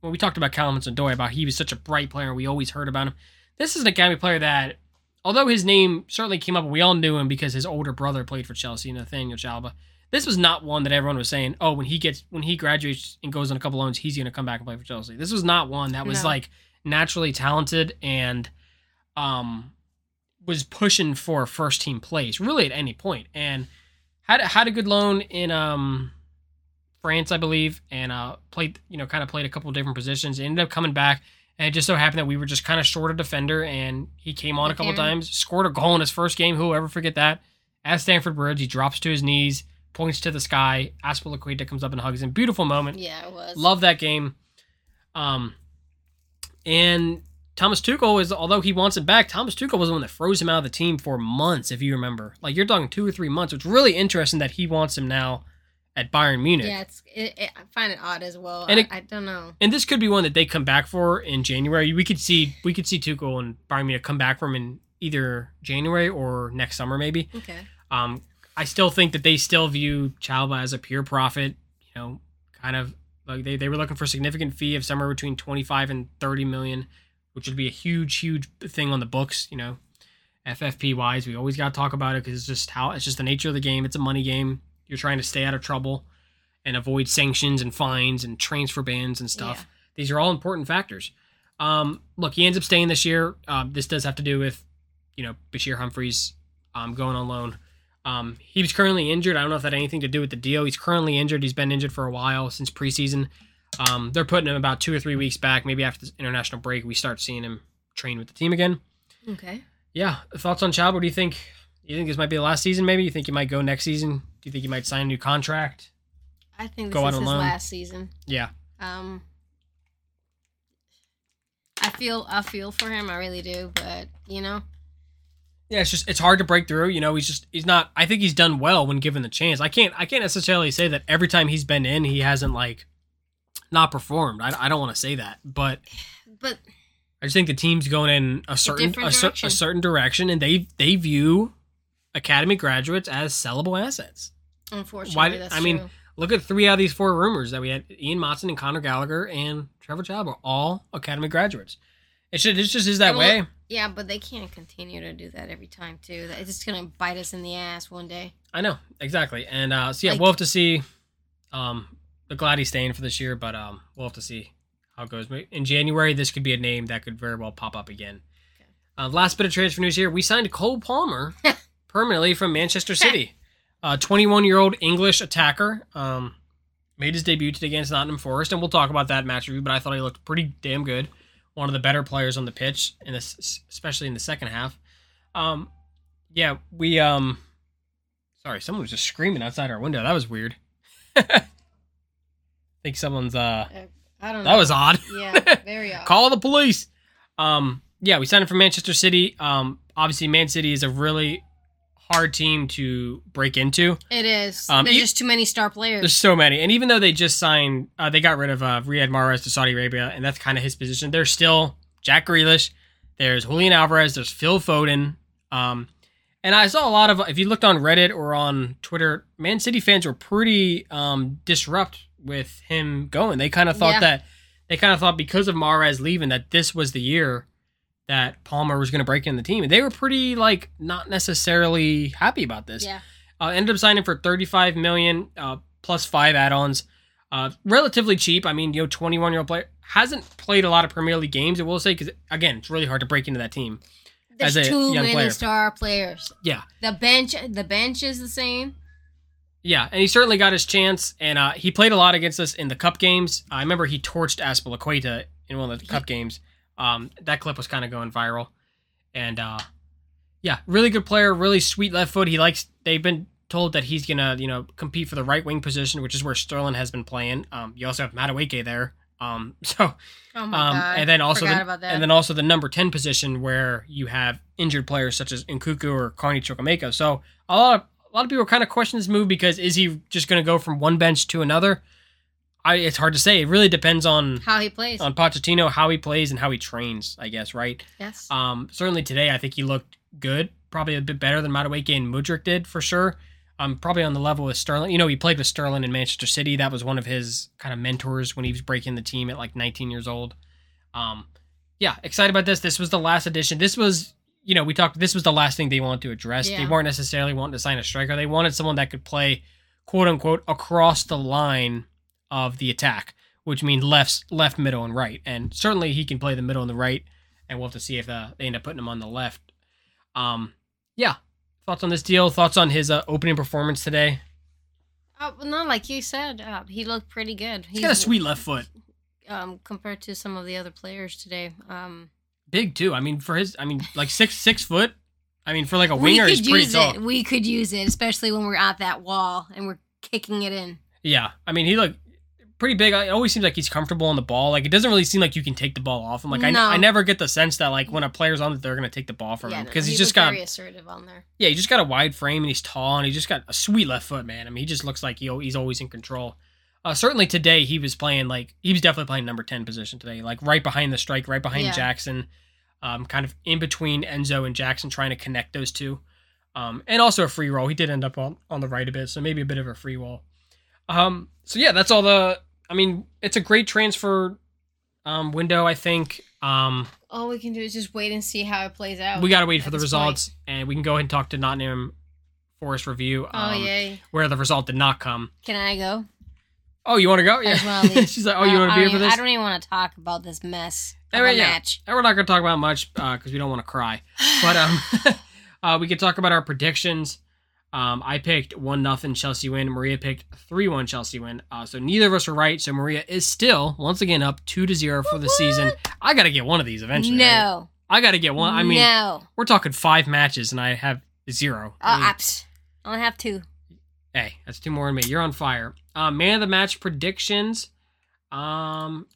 When we talked about Callum Doy about he was such a bright player, we always heard about him. This is an academy player that, although his name certainly came up, we all knew him because his older brother played for Chelsea, Nathaniel Chalobah. This was not one that everyone was saying, "Oh, when he gets when he graduates and goes on a couple loans, he's going to come back and play for Chelsea." This was not one that was No. like naturally talented and um was pushing for first team place really at any point. And had had a good loan in um France I believe and uh played you know kind of played a couple different positions ended up coming back and it just so happened that we were just kind of short a defender and he came on a couple times scored a goal in his first game who will ever forget that at Stamford Bridge. He drops to his knees points to the sky Azpilicueta comes up and hugs him. Beautiful moment. Yeah, it was. Love that game. Um, and Thomas Tuchel is, although he wants it back, Thomas Tuchel was the one that froze him out of the team for months, if you remember. Like you're talking two or three months. It's really interesting that he wants him now at Bayern Munich. Yeah, it's. It, it, I find it odd as well. And I, it- I don't know. And this could be one that they come back for in January. We could see we could see Tuchel and Bayern Munich come back from in either January or next summer, maybe. Okay. Um, I still think that they still view Chalobah as a pure profit. You know, kind of like they, they were looking for a significant fee of somewhere between twenty five and thirty million, which would be a huge, huge thing on the books. You know, FFP wise, we always got to talk about it because it's just how it's just the nature of the game. It's a money game. You're trying to stay out of trouble and avoid sanctions and fines and transfer bans and stuff. Yeah. These are all important factors. Um, look, he ends up staying this year. Um, this does have to do with, you know, Bashir Humphreys um, going on loan. Um, he was currently injured. I don't know if that had anything to do with the deal. He's currently injured. He's been injured for a while since preseason. Um, they're putting him about two or three weeks back. Maybe after this international break, we start seeing him train with the team again. Okay. Yeah. Thoughts on Chad? What do you think? You think this might be the last season? Maybe you think he might go next season? Do you think he might sign a new contract? I think this Go is his last season. Yeah. Um, I feel I feel for him. I really do. But you know, Yeah, it's just it's hard to break through. You know, he's just he's not. I think he's done well when given the chance. I can't I can't necessarily say that every time he's been in, he hasn't like not performed. I, I don't want to say that, but but I just think the team's going in a certain a, cer- direction. a certain direction, and they they view academy graduates as sellable assets. unfortunately, that's I mean, true. Look at three out of these four rumors that we had: Ian Maatsen and Conor Gallagher and Trevoh Chalobah were all academy graduates. It should it just is that way. yeah, but they can't continue to do that every time too. It's just gonna bite us in the ass one day. I know exactly, and uh, so yeah, Like- we'll have to see. Um, the glad he's staying for this year, but um, we'll have to see how it goes. In January, this could be a name that could very well pop up again. Okay. Uh, last bit of transfer news here: we signed Cole Palmer permanently from Manchester City. Uh, 21 year old English attacker. Um, made his debut today against Nottingham Forest, and we'll talk about that match review. But I thought he looked pretty damn good. One of the better players on the pitch, in this, especially in the second half. Um, yeah, we um, sorry, someone was just screaming outside our window. That was weird. I think someone's uh, I don't know. that was odd. yeah, very odd. Call the police. Um, yeah, we signed him from Manchester City. Um, obviously, Man City is a really hard team to break into. It is. Um, There's e- just too many star players. There's so many, and even though they just signed, uh, they got rid of uh, Riyad Mahrez to Saudi Arabia, and that's kind of his position. There's still Jack Grealish. There's Julian Alvarez. There's Phil Foden. Um, and I saw a lot of, if you looked on Reddit or on Twitter, Man City fans were pretty um, disrupt with him going. They kind of thought Yeah. that they kind of thought because of Mahrez leaving that this was the year that Palmer was going to break in the team, and they were pretty like not necessarily happy about this. Yeah. Uh, ended up signing for 35 million uh, plus five add-ons. Uh, relatively cheap. I mean, you know, 21 year old player hasn't played a lot of Premier League games. I will say because again, it's really hard to break into that team. There's as a too young many player. star players. Yeah, The bench, the bench is the same. yeah, and he certainly got his chance. And uh, he played a lot against us in the cup games. I remember he torched Azpilicueta in one of the cup games. Um, that clip was kind of going viral, and uh, yeah, really good player, really sweet left foot. He likes. They've been told that he's gonna, you know, compete for the right wing position, which is where Sterling has been playing. Um, you also have Madueke there. Um, so Oh um, and then also the, and then also the number 10 position where you have injured players such as Nkunku or Carney Chukwuemeka. So a lot of a lot of people kind of question this move because is he just going to go from one bench to another? I it's hard to say. It really depends on how he plays. on Pochettino how he plays and how he trains, I guess, right? yes. Um, certainly today I think he looked good, probably a bit better than Madueke and Mudryk did for sure. Um, probably on the level with Sterling. You know, he played with Sterling in Manchester City. That was one of his kind of mentors when he was breaking the team at like 19 years old. Um, yeah, excited about this. This was the last edition. This was, you know, we talked. This was the last thing they wanted to address. They weren't necessarily wanting to sign a striker. They wanted someone that could play, quote unquote, across the line of the attack, which means left, left, middle, and right. And certainly he can play the middle and the right. And we'll have to see if uh, they end up putting him on the left. Um, yeah. Thoughts on this deal? Thoughts on his uh, opening performance today? Well, no, like you said, uh, he looked pretty good. He's got a sweet left foot. um, compared to some of the other players today. Um, Big too. I mean, for his, I mean, like six six foot. I mean, for like a we winger, could he's pretty use tall. it. We could use it, especially when we're at that wall and we're kicking it in. Yeah, I mean, he looked pretty big. It always seems like he's comfortable on the ball. Like it doesn't really seem like you can take the ball off him. Like No. I, I never get the sense that like when a player's on it, they're gonna take the ball from yeah, him no, because he he's just got very assertive on there. yeah, he just got a wide frame and he's tall and he just got a sweet left foot, man. I mean, he just looks like he, he's always in control. Uh, certainly today he was playing like he was definitely playing number ten position today, like right behind the strike, right behind Yeah. Jackson, um, kind of in between Enzo and Jackson, trying to connect those two, um, and also a free role. He did end up on on the right a bit, so maybe a bit of a free role. Um, so yeah, that's all the. I mean, it's a great transfer um, window. I think. Um, All we can do is just wait and see how it plays out. we got to wait for the results, and we can go ahead and talk to Nottingham Forest review. Oh um, yay! where the result did not come. Can I go? Oh, you want to go? Yeah. just wanna leave. She's like, oh, you Uh, want to be here for this? I don't even want to talk about this mess of Anyway, a yeah. match. And we're not going to talk about much because we don't want to cry. But um, uh, we can talk about our predictions. Um, I picked one nothing Chelsea win. Maria picked three one Chelsea win. Uh, so neither of us were right. So Maria is still once again up two to zero for the season. I got to get one of these eventually. right? No. I got to get one. I mean, no. we're talking five matches, and I have zero. Uh, I mean, psst, I only have two. Hey, that's two more than me. You're on fire. Uh, man of the match predictions. Um,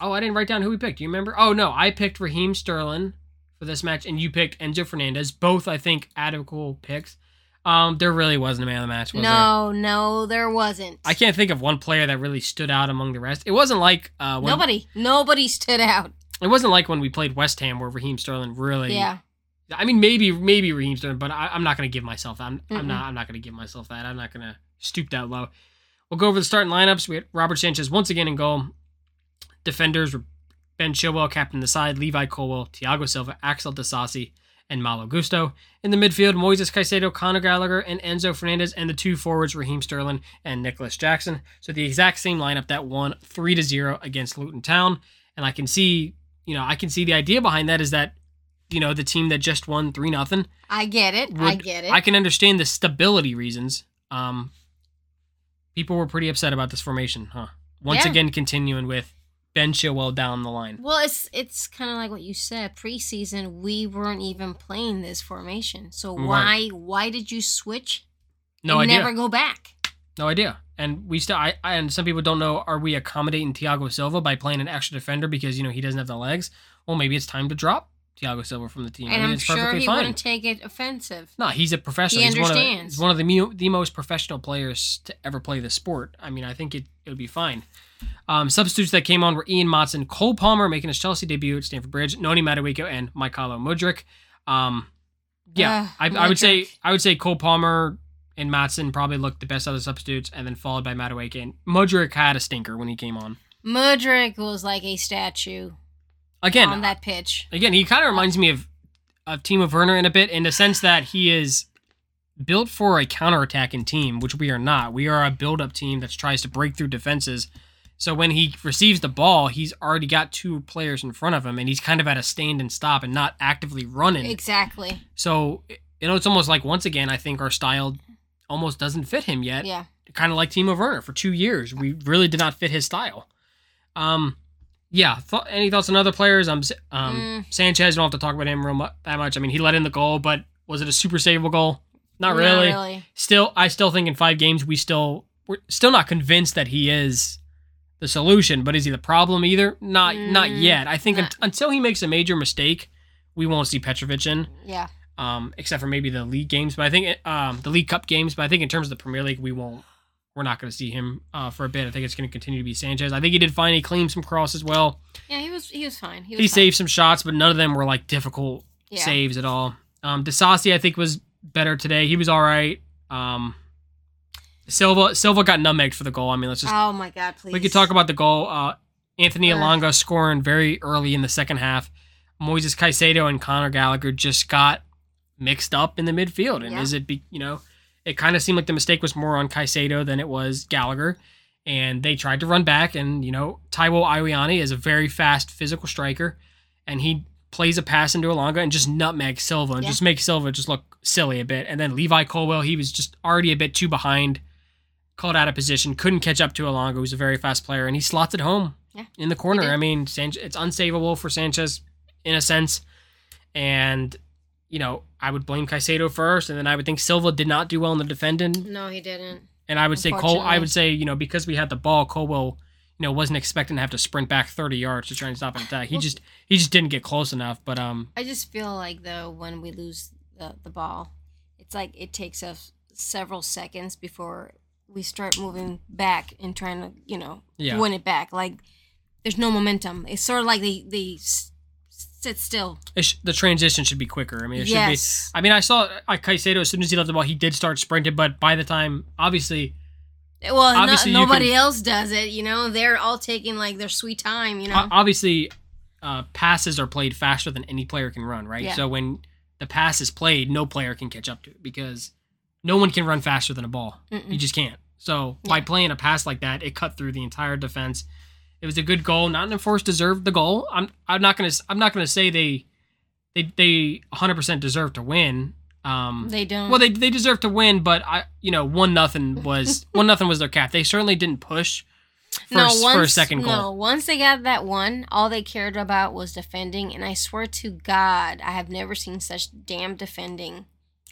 oh, I didn't write down who we picked. Do you remember? Oh no, I picked Raheem Sterling for this match, and you picked Enzo Fernandez. Both, I think, adequate picks. Um, there really wasn't a man of the match. Was there? No, no, there wasn't. I can't think of one player that really stood out among the rest. It wasn't like uh, when, Nobody, nobody stood out. It wasn't like when we played West Ham where Raheem Sterling really. Yeah. I mean, maybe maybe Raheem Sterling, but I, I'm not going to give myself that. I'm, I'm not. I'm not going to give myself that. I'm not going to stoop that low. We'll go over the starting lineups. We had Robert Sanchez once again in goal. Defenders were Ben Chilwell, captain the side, Levi Colwill, Thiago Silva, Axel Disasi, and Malo Gusto. In the midfield, Moises Caicedo, Conor Gallagher, and Enzo Fernandez, and the two forwards, Raheem Sterling and Nicolas Jackson. So the exact same lineup that won three to zero against Luton Town. And I can see, you know, I can see the idea behind that is that, you know, the team that just won three nothing I get it. I get it. I can understand the stability reasons. Um, people were pretty upset about this formation, huh? Once Yeah. again, continuing with Ben Chilwell down the line. well, it's it's kind of like what you said. Preseason, we weren't even playing this formation. So We why why did you switch No and idea. never go back? No idea. And we still, I, I, and some people don't know, are we accommodating Thiago Silva by playing an extra defender because, you know, he doesn't have the legs? Well, maybe it's time to drop Thiago Silva from the team. I And mean, I'm it's sure he fine. wouldn't take it offensive. No, he's a professional. He he's One of, the, understands. he's one of the, the most professional players to ever play the sport. I mean, I think it, it would be fine. Um, substitutes that came on were Ian Maatsen, Cole Palmer making his Chelsea debut at Stamford Bridge, Noni Madueke, and Mykhailo Mudryk. Um, yeah, Ugh, I, I would say I would say Cole Palmer and Maatsen probably looked the best out of the substitutes, and then followed by Madueke. And had a stinker when he came on. Mudryk was like a statue Again, on that pitch. again, he kind of reminds me of of Timo Werner in a bit, in the sense that he is built for a counterattacking team, which we are not. We are a build-up team that tries to break through defenses. So when he receives the ball, he's already got two players in front of him, and he's kind of at a stand and stop and not actively running. Exactly. So you know, it's almost like once again, I think our style almost doesn't fit him yet. Yeah. Kind of like Timo Werner for two years, we really did not fit his style. Um, yeah. Th- any thoughts on other players? Um, um, Mm. Sanchez. Don't have to talk about him real mu- that much. I mean, he let in the goal, but was it a super savable goal? Not really. Not really. Still, I still think in five games we still we're still not convinced that he is the solution. But is he the problem either? Not not Mm, yet. I think nah. unt- until he makes a major mistake, we won't see Petrovic in Yeah. um, except for maybe the league games. But I think um, the League Cup games. But I think in terms of the Premier League, we won't. We're not going to see him uh, for a bit. I think it's going to continue to be Sanchez. I think he did fine. He claimed some crosses well. Yeah, he was he was fine. He was He fine. saved some shots, but none of them were like difficult Yeah. saves at all. Um, Disasi, I think, was better today. He was all right. Um, Silva Silva got nutmegged for the goal. I mean, let's just Oh my god, please. we could talk about the goal. Uh, Anthony Ugh. Elanga scoring very early in the second half. Moises Caicedo and Conor Gallagher just got mixed up in the midfield. And Yeah. is it, be, you know, it kind of seemed like the mistake was more on Caicedo than it was Gallagher. And they tried to run back. And, you know, Taiwo Awoniyi is a very fast physical striker. And he plays a pass into Elanga and just nutmeg Silva and Yeah. just makes Silva just look silly a bit. And then Levi Colwill, he was just already a bit too behind called out of position, couldn't catch up to Elanga, who's a very fast player, and he slots it home Yeah, in the corner. I mean, Sanchez, it's unsavable for Sanchez in a sense. And, you know, I would blame Caicedo first, and then I would think Silva did not do well in the defending. No, he didn't. And I would say Cole, I would say, you know, because we had the ball, Colwill, you know, wasn't expecting to have to sprint back 30 yards to try and stop an attack. He just he just didn't get close enough. But um I just feel like though when we lose the, the ball, it's like it takes us several seconds before we start moving back and trying to you know Yeah. win it back. Like there's no momentum. It's sort of like they they sit still. sh- the transition should be quicker. I mean, it should be yes. I mean, I saw uh, Caicedo as soon as he left the ball, he did start sprinting, but by the time, obviously, Well, Obviously you nobody can- else does it. You know, they're all taking like their sweet time. You know. obviously, uh, passes are played faster than any player can run, right? Yeah. So when the pass is played, no player can catch up to it because no one can run faster than a ball. You Mm-mm. just can't. So by playing a pass like that, it cut through the entire defense. It was a good goal. Nottingham Forest deserved the goal. I'm I'm not gonna I'm not gonna say they they they 100 percent deserve to win. Um, They don't. well, they they deserve to win, but I, you know, one nothing was one nothing was their cap. They certainly didn't push for, a, for a second goal. No, once they got that one, all they cared about was defending. And I swear to God, I have never seen such damn defending.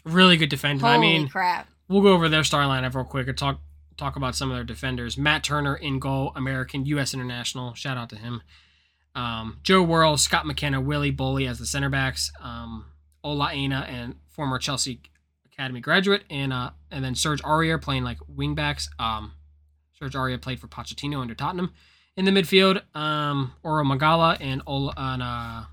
Really good defending. Holy I mean, crap! we'll go over their star lineup real quick and talk talk about some of their defenders. Matt Turner in goal, American, U.S. international. Shout out to him. Um, Joe Worrall, Scott McKenna, Willy Boly as the center backs. Um, Ola Aina and former Chelsea Academy graduate, and uh, and then Serge Aurier playing like wing backs. Um, Serge Aurier played for Pochettino under Tottenham. In the midfield, um, Orel Mangala and, Ola, and uh,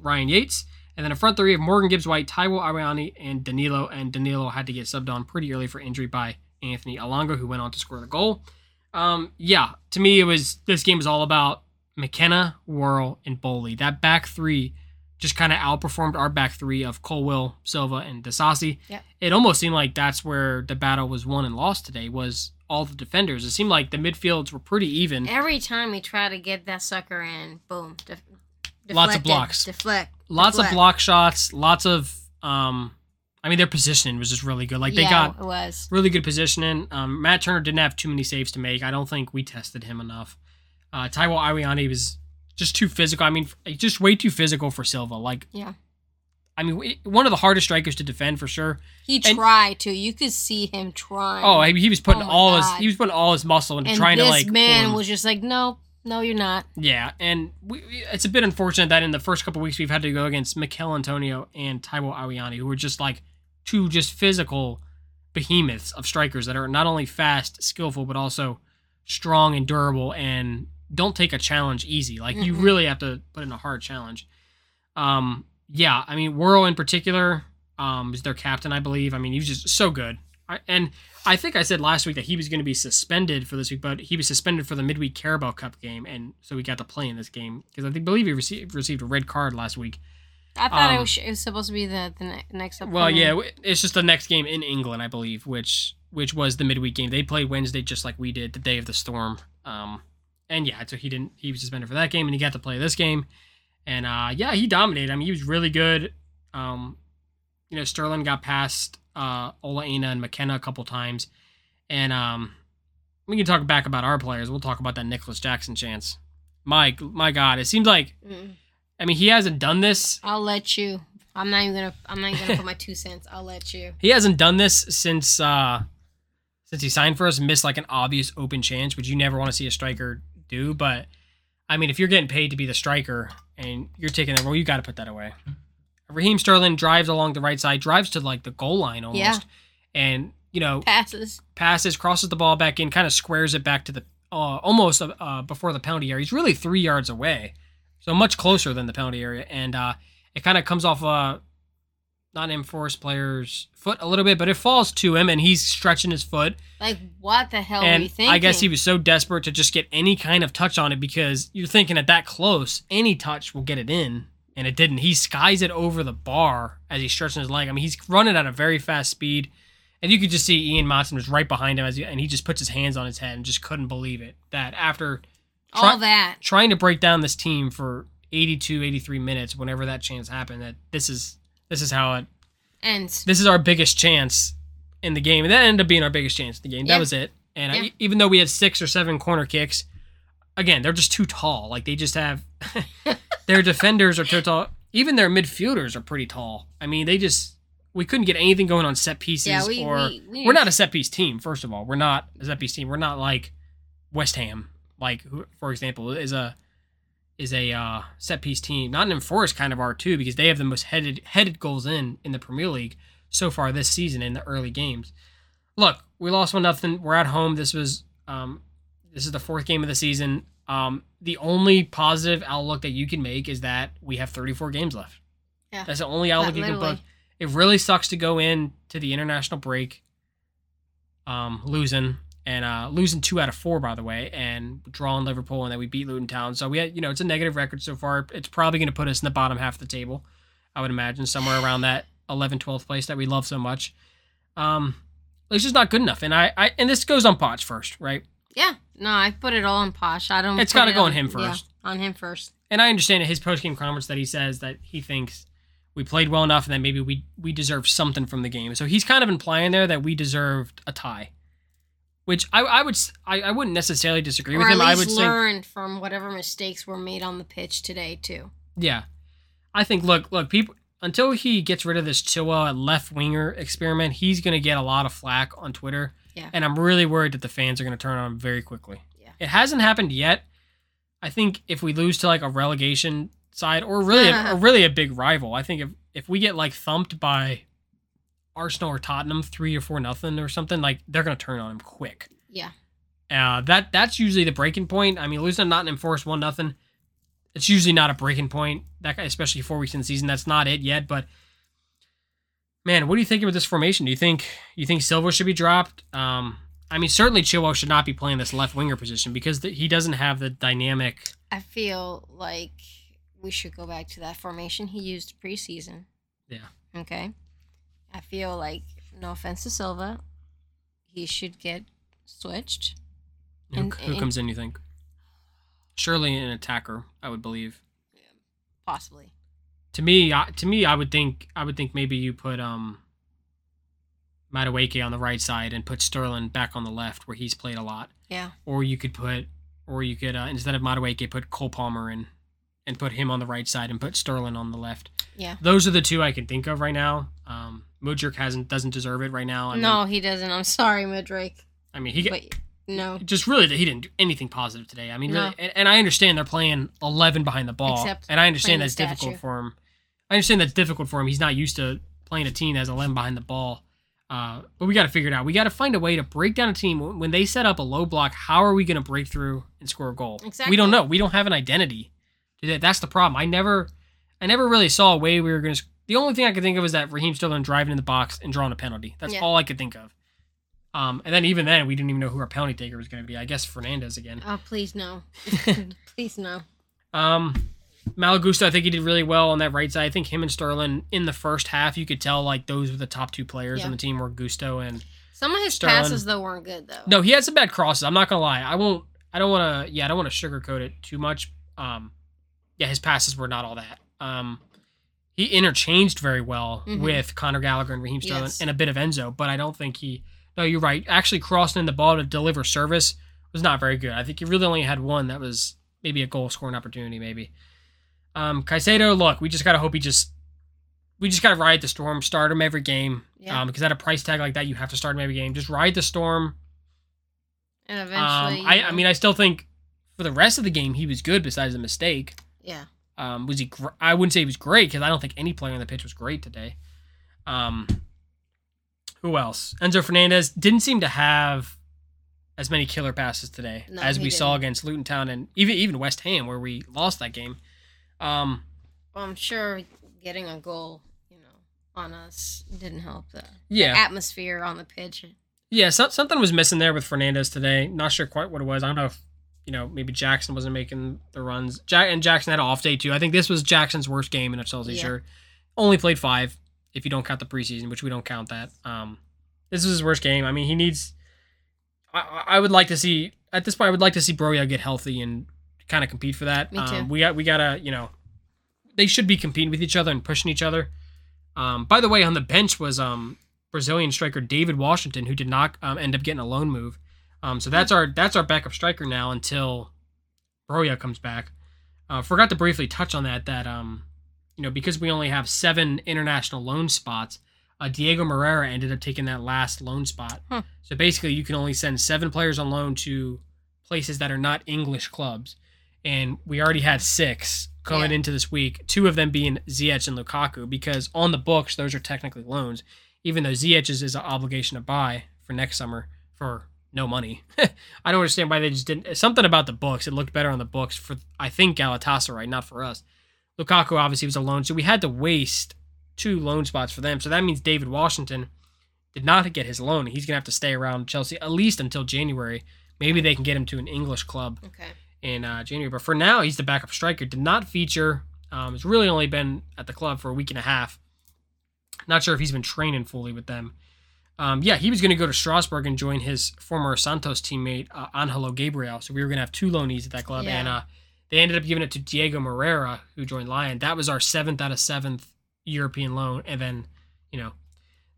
Ryan Yates. And then a front three of Morgan Gibbs White, Taiwo Awoniyi, and Danilo. And Danilo had to get subbed on pretty early for injury by Anthony Elanga, who went on to score the goal. Um, yeah, to me, it was this game was all about McKenna, Worrall, and Boly. That back three just kind of outperformed our back three of Colwill, Silva, and Disasi. Yep. It almost seemed like that's where the battle was won and lost today. Was all the defenders. It seemed like the midfields were pretty even. Every time we try to get that sucker in, boom, def- Lots of blocks. Deflect. Lots of block shots. Lots of um. I mean, their positioning was just really good. Like they yeah, got it was. really good positioning. Um, Matt Turner didn't have too many saves to make. I don't think we tested him enough. Uh, Taiwo Awoniyi was just too physical. I mean, just way too physical for Silva. Like, Yeah. I mean, one of the hardest strikers to defend for sure. He And- tried to. You could see him trying. Oh, he he was putting Oh all his he was putting all his muscle into and trying to like. man was just like, no, no, you're not. Yeah, and we, it's a bit unfortunate that in the first couple weeks we've had to go against Michail Antonio and Taiwo Awoniyi, who were just like two just physical behemoths of strikers that are not only fast, skillful, but also strong and durable and don't take a challenge easy. Like you Mhm. really have to put in a hard challenge. Um, yeah, I mean Worrall in particular um, is their captain, I believe. I mean he was just so good, I, and I think I said last week that he was going to be suspended for this week, but he was suspended for the midweek Carabao Cup game, and so he got to play in this game because I think believe he received received a red card last week. I thought Um, it, was, it was supposed to be the, the ne- next upcoming. Well, yeah, it's just the next game in England, I believe, which which was the midweek game. They played Wednesday just like we did, the day of the storm. Um, and yeah, so he didn't he was suspended for that game, and he got to play this game, and uh, yeah, he dominated. I mean, he was really good. Um, you know, Sterling got past uh, Ola Aina and McKenna a couple times, and um, we can talk back about our players. We'll talk about that Nicolas Jackson chance. My my God, it seems like Mm. I mean he hasn't done this I'll let you. I'm not even gonna. I'm not even gonna put my two cents. I'll let you. He hasn't done this since uh since he signed for us, missed like an obvious open chance, which you never want to see a striker do. But I mean, if you're getting paid to be the striker and you're taking that role, you got to put that away. Raheem Sterling drives along the right side, drives to like the goal line almost, Yeah. and you know Passes. passes, crosses the ball back in, kind of squares it back to the uh, almost uh, before the penalty area. He's really three yards away, so much closer than the penalty area, and uh, it kind of comes off uh, Nottingham Forest player's foot a little bit, but it falls to him, and he's stretching his foot. Like what the hell are you and thinking? I guess he was so desperate to just get any kind of touch on it because you're thinking at that close, any touch will get it in, and it didn't. He skies it over the bar as he's stretching his leg. I mean, he's running at a very fast speed, and you could just see Ian Maatsen was right behind him as he, and he just puts his hands on his head and just couldn't believe it that after try- all that. trying to break down this team for 82, 83 minutes, whenever that chance happened, that this is this is how it ends. this is our biggest chance in the game, and that ended up being our biggest chance in the game. That was it. And I- even though we had six or seven corner kicks, again, they're just too tall. Like they just have their defenders are too tall. Even their midfielders are pretty tall. I mean, they just we couldn't get anything going on set pieces. yeah, we, or we, we we're not a set piece team. First of all, we're not a set piece team. We're not like West Ham, like who, for example, is a is a uh, set piece team. Not an enforced kind of are too because they have the most headed headed goals in in the Premier League so far this season in the early games. Look, we lost one nothing. We're at home. This was um, this is the fourth game of the season. Um, the only positive outlook that you can make is that we have 34 games left. Yeah. That's the only outlook you can put. It really sucks to go in to the international break um, losing and uh, losing two out of four, by the way, and drawing Liverpool, and then we beat Luton Town. So we had, you know, it's a negative record so far. It's probably going to put us in the bottom half of the table. I would imagine somewhere around that 11th, 12th place that we love so much. Um, it's just not good enough. And I, I and this goes on Potts first, right? Yeah, no, I put it all on Poch. I don't. It's gotta it go on him first. Yeah, on him first. And I understand in his post game comments that he says that he thinks we played well enough, and that maybe we we deserve something from the game. So he's kind of implying there that we deserved a tie, which I, I would I, I wouldn't necessarily disagree or with at him. least I would say learn from whatever mistakes were made on the pitch today too. Yeah. I think look look people until he gets rid of this Chilwell left winger experiment, he's gonna get a lot of flack on Twitter. Yeah. And I'm really worried that the fans are gonna turn on him very quickly. Yeah. It hasn't happened yet. I think if we lose to like a relegation side or really a, or really a big rival, I think if if we get like thumped by Arsenal or Tottenham three or four nothing or something, like they're gonna turn on him quick. Yeah. Uh, that that's usually the breaking point. I mean, losing to Nottingham Forest one nothing, it's usually not a breaking point. That guy, especially four weeks in the season, that's not it yet. But man, what do you think about this formation? Do you think you think Silva should be dropped? Um, I mean, certainly Chilwell should not be playing this left winger position because the, he doesn't have the dynamic. I feel like we should go back to that formation he used preseason. Yeah. Okay. I feel like no offense to Silva, he should get switched. Who, And- who and- comes in? You think? Surely an attacker, I would believe. Possibly. To me, I, to me, I would think I would think maybe you put um Madueke on the right side and put Sterling back on the left where he's played a lot. Yeah. Or you could put, or you could uh, instead of Madueke put Cole Palmer in, and put him on the right side and put Sterling on the left. Yeah. Those are the two I can think of right now. Um, Mudryk hasn't doesn't deserve it right now. I mean, no, he doesn't. I'm sorry, Midrake. I mean he get, But no. just really that he didn't do anything positive today. I mean, No. really, and, and I understand they're playing eleven behind the ball, Except and I understand that's difficult for him. I understand that's difficult for him. He's not used to playing a team that has eleven behind the ball. Uh, but we got to figure it out. We got to find a way to break down a team When- when they set up a low block. How are we going to break through and score a goal? Exactly. We don't know. We don't have an identity. That's the problem. I never, I never really saw a way we were going to. The only thing I could think of was that Raheem Sterling driving in the box and drawing a penalty. That's Yeah. all I could think of. Um, and then even then, we didn't even know who our penalty taker was going to be. I guess Fernandez again. Oh, please no. please no. Um, Malo Gusto, I think he did really well on that right side. I think him and Sterling in the first half, you could tell like those were the top two players Yeah. on the team were Gusto and Some of his Sterling. passes though weren't good though. no, he had some bad crosses. I'm not gonna lie. I won't. I don't want to. Yeah, I don't want to sugarcoat it too much. Um, yeah, his passes were not all that. Um, he interchanged very well Mhm. with Conor Gallagher and Raheem Sterling Yes. and a bit of Enzo, but I don't think he. No, you're right. Actually, crossing in the ball to deliver service was not very good. I think he really only had one that was maybe a goal scoring opportunity, maybe. Um, Caicedo, look, we just gotta hope he just. We just gotta ride the storm, start him every game. Yeah. Um, because at a price tag like that, you have to start him every game. Just ride the storm. and Um, eventually, I, I mean, I still think for the rest of the game he was good. Besides the mistake, yeah. um, was he? Gr- I wouldn't say he was great because I don't think any player on the pitch was great today. Um, who else? Enzo Fernandez didn't seem to have as many killer passes today No, as we saw didn't. against Luton Town and even even West Ham where we lost that game. Um, Well, I'm sure getting a goal, you know, on us didn't help the yeah, atmosphere on the pitch. Yeah, so, something was missing there with Fernandez today. Not sure quite what it was. I don't know if you know maybe Jackson wasn't making the runs. Jack and Jackson had an off day too. I think this was Jackson's worst game in a Chelsea Yeah. shirt. Only played five, if you don't count the preseason, which we don't count that. Um, this was his worst game. I mean, he needs. I, I- I would like to see at this point. I would like to see Broja get healthy and kind of compete for that. Me too. Um, we got we gotta you know, they should be competing with each other and pushing each other. Um, by the way, on the bench was um Brazilian striker Deivid Washington, who did not um, end up getting a loan move. Um, so that's our that's our backup striker now until Broja comes back. Uh, forgot to briefly touch on that. That um, you know, because we only have seven international loan spots, uh, Diego Moreira ended up taking that last loan spot. Huh. So basically, you can only send seven players on loan to places that are not English clubs, and we already had six coming Yeah. into this week. Two of them being Ziyech and Lukaku, because on the books those are technically loans, even though Ziyech's is an obligation to buy for next summer for no money. I don't understand why they just didn't. Something about the books. It looked better on the books for I think Galatasaray, not for us. Lukaku obviously was a loan, so we had to waste two loan spots for them. So that means Deivid Washington did not get his loan. He's gonna have to stay around Chelsea at least until January. Maybe they can get him to an English club Okay. in uh, January. But for now, he's the backup striker. Did not feature. Um, has really only been at the club for a week and a half. Not sure if he's been training fully with them. Um, yeah, he was going to go to Strasbourg and join his former Santos teammate uh, Angelo Gabriel. So we were going to have two loanees at that club, Yeah. and uh, they ended up giving it to Diego Moreira, who joined Lyon. That was our seventh out of seventh European loan, and then you know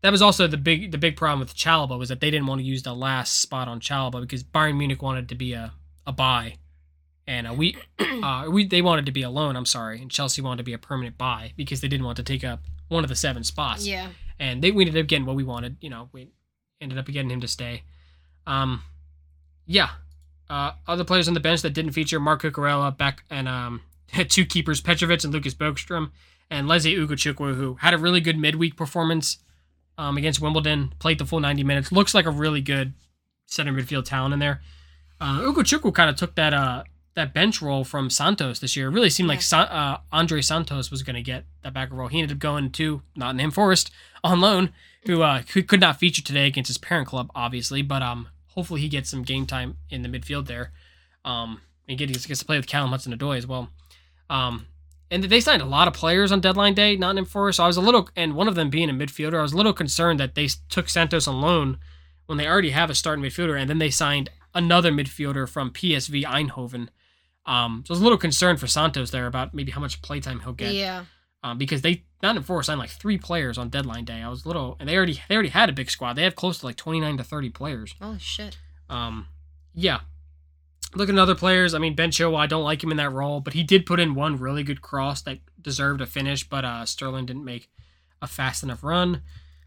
that was also the big the big problem with Chalobah was that they didn't want to use the last spot on Chalobah because Bayern Munich wanted to be a a buy, and uh, we uh, we they wanted to be a loan. I'm sorry, and Chelsea wanted to be a permanent buy because they didn't want to take up one of the seven spots. Yeah. And they we ended up getting what we wanted. You know, we ended up getting him to stay. Um, yeah. Uh, other players on the bench that didn't feature Marc Cucurella back and um two keepers Petrovic and Lucas Bergström and Lesley Ugochukwu who had a really good midweek performance um, against Wimbledon, played the full 90 minutes. Looks like a really good center midfield talent in there. Uh, Ugochukwu kind of took that uh that bench role from Santos this year. It really seemed like Sa- uh, Andre Santos was going to get that back role. He ended up going to Nottingham Forest on loan, who uh, could not feature today against his parent club, obviously, but um hopefully he gets some game time in the midfield there. Um, and get, he gets to play with Callum Hudson-Odoi as well. Um, and they signed a lot of players on deadline day, Nottingham Forest. So I was a little, and one of them being a midfielder, I was a little concerned that they took Santos on loan when they already have a starting midfielder, and then they signed another midfielder from PSV Eindhoven. Um, so I was a little concerned for Santos there about maybe how much playtime he'll get. Yeah. Um, because they Nottingham Forest signed like three players on deadline day. I was a little, and they already they already had a big squad. They have close to like twenty nine to thirty players. Oh shit. Um, yeah. Looking at other players, I mean Ben Chilwell, I don't like him in that role, but he did put in one really good cross that deserved a finish, but uh, Sterling didn't make a fast enough run.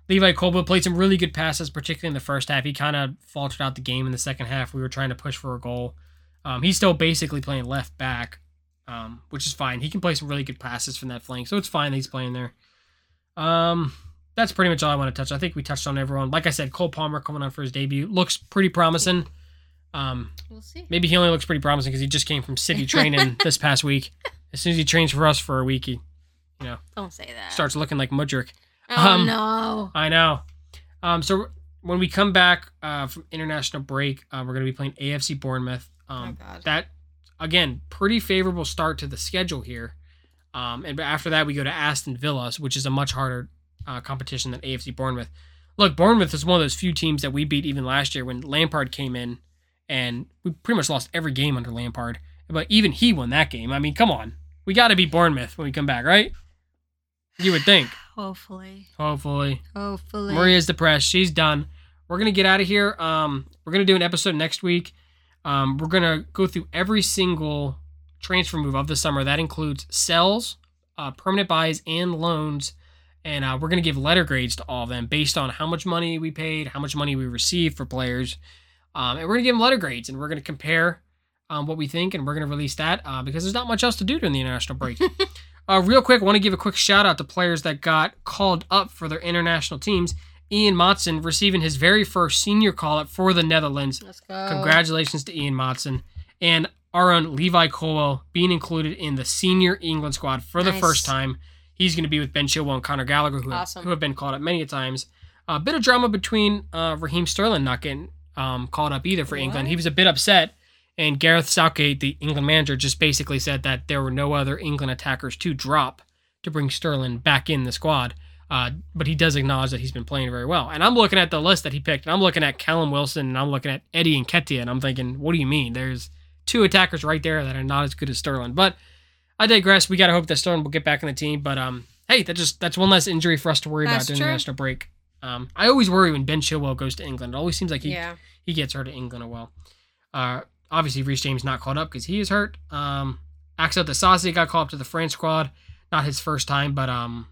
Levi Colwill played some really good passes, particularly in the first half. He kind of faltered out the game in the second half. We were trying to push for a goal. Um, he's still basically playing left back, um, which is fine. He can play some really good passes from that flank, so it's fine that he's playing there. Um, that's pretty much all I want to touch. I think we touched on everyone. Like I said, Cole Palmer coming on for his debut looks pretty promising. Um, We'll see. maybe he only looks pretty promising because he just came from city training this past week. As soon as he trains for us for a week, he you know, Don't say that. starts looking like Mudryk. Oh um, no. I know. Um, so when we come back uh, from international break, uh, we're going to be playing AFC Bournemouth. Um, oh that again, pretty favorable start to the schedule here. Um, and after that, we go to Aston Villa, which is a much harder uh, competition than AFC Bournemouth. Look, Bournemouth is one of those few teams that we beat even last year when Lampard came in, and we pretty much lost every game under Lampard. But even he won that game. I mean, come on, we got to beat Bournemouth when we come back, right? You would think. Hopefully. Hopefully. Hopefully. Maria's depressed. She's done. We're gonna get out of here. Um, we're gonna do an episode next week. Um, we're gonna go through every single transfer move of the summer. That includes sells, uh, permanent buys, and loans. And uh, we're gonna give letter grades to all of them based on how much money we paid, how much money we received for players, um, and we're gonna give them letter grades, and we're gonna compare um, what we think, and we're gonna release that uh, because there's not much else to do during the international break. Uh, real quick, I want to give a quick shout out to players that got called up for their international teams. Ian Maatsen receiving his very first senior call up for the Netherlands. Let's go. Congratulations to Ian Maatsen. And our own Levi Colwill being included in the senior England squad for the first time. He's going to be with Ben Chilwell and Conor Gallagher, who, Awesome. have, who have been called up many a times. A bit of drama between uh, Raheem Sterling not getting um, called up either for England. He was a bit upset. And Gareth Southgate, the England manager, just basically said that there were no other England attackers to drop to bring Sterling back in the squad. Uh, but he does acknowledge that he's been playing very well. And I'm looking at the list that he picked, and I'm looking at Callum Wilson, and I'm looking at Eddie Nketiah, and I'm thinking, what do you mean? There's two attackers right there that are not as good as Sterling. But I digress. We gotta hope that Sterling will get back in the team. But um, hey, that just that's one less injury for us to worry That's about during the true. national break. Um, I always worry when Ben Chilwell goes to England. It always seems like he yeah. he gets hurt at England as well. Uh, obviously, Reece James not called up because he is hurt. Um, Axel Disasi got called up to the France squad. Not his first time, but um,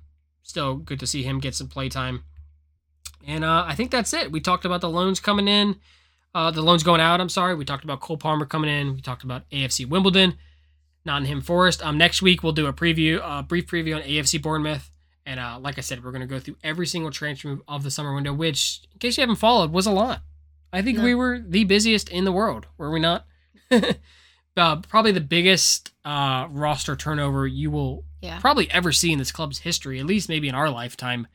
still good to see him get some play time. And uh, I think that's it. We talked about the loans coming in, uh, the loans going out. I'm sorry. We talked about Cole Palmer coming in. We talked about AFC Wimbledon, Nottingham Forest. Um, next week we'll do a preview, a brief preview on AFC Bournemouth. And uh, like I said, we're going to go through every single transfer move of the summer window, which, in case you haven't followed, was a lot. I think we were the busiest in the world, were we not? uh, probably the biggest uh, roster turnover you will Yeah. probably ever see in this club's history, at least maybe in our lifetime.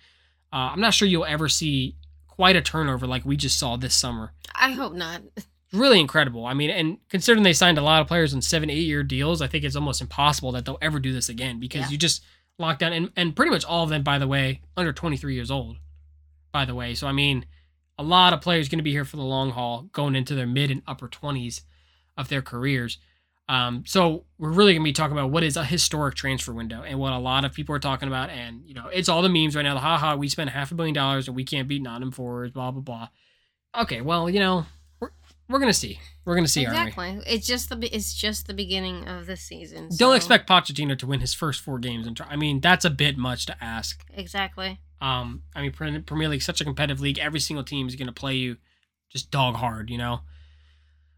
Uh, I'm not sure you'll ever see quite a turnover like we just saw this summer. I hope not. Really incredible. I mean, and considering they signed a lot of players on seven, eight year deals, I think it's almost impossible that they'll ever do this again because Yeah. you just lock down and, and pretty much all of them, by the way, under 23 years old. By the way, so I mean, a lot of players going to be here for the long haul, going into their mid and upper 20s of their careers. Um, so we're really gonna be talking about what is a historic transfer window and what a lot of people are talking about. And you know, it's all the memes right now. The haha, we spent half a billion dollars and we can't beat Nottingham Forest. Blah blah blah. Okay, well, you know, we're we're gonna see. We're gonna see, aren't we? exactly. It's just the it's just the beginning of the season. Don't expect Pochettino to win his first four games. And. I mean, that's a bit much to ask. exactly. Um, I mean, Premier League such a competitive league. Every single team is going to play you just dog hard, you know.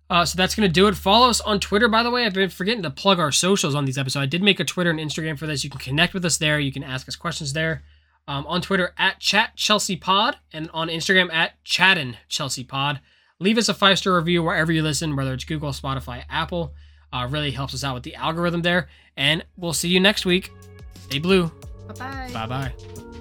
Uh, so that's going to do it. Follow us on Twitter, by the way. I've been forgetting to plug our socials on these episodes. I did make a Twitter and Instagram for this. You can connect with us there. You can ask us questions there. Um, on Twitter at Chat Chelsea Pod and on Instagram at Chattin Chelsea Pod. Leave us a five star review wherever you listen, whether it's Google, Spotify, Apple. Uh, really helps us out with the algorithm there. And we'll see you next week. Stay blue. Bye bye. Bye bye.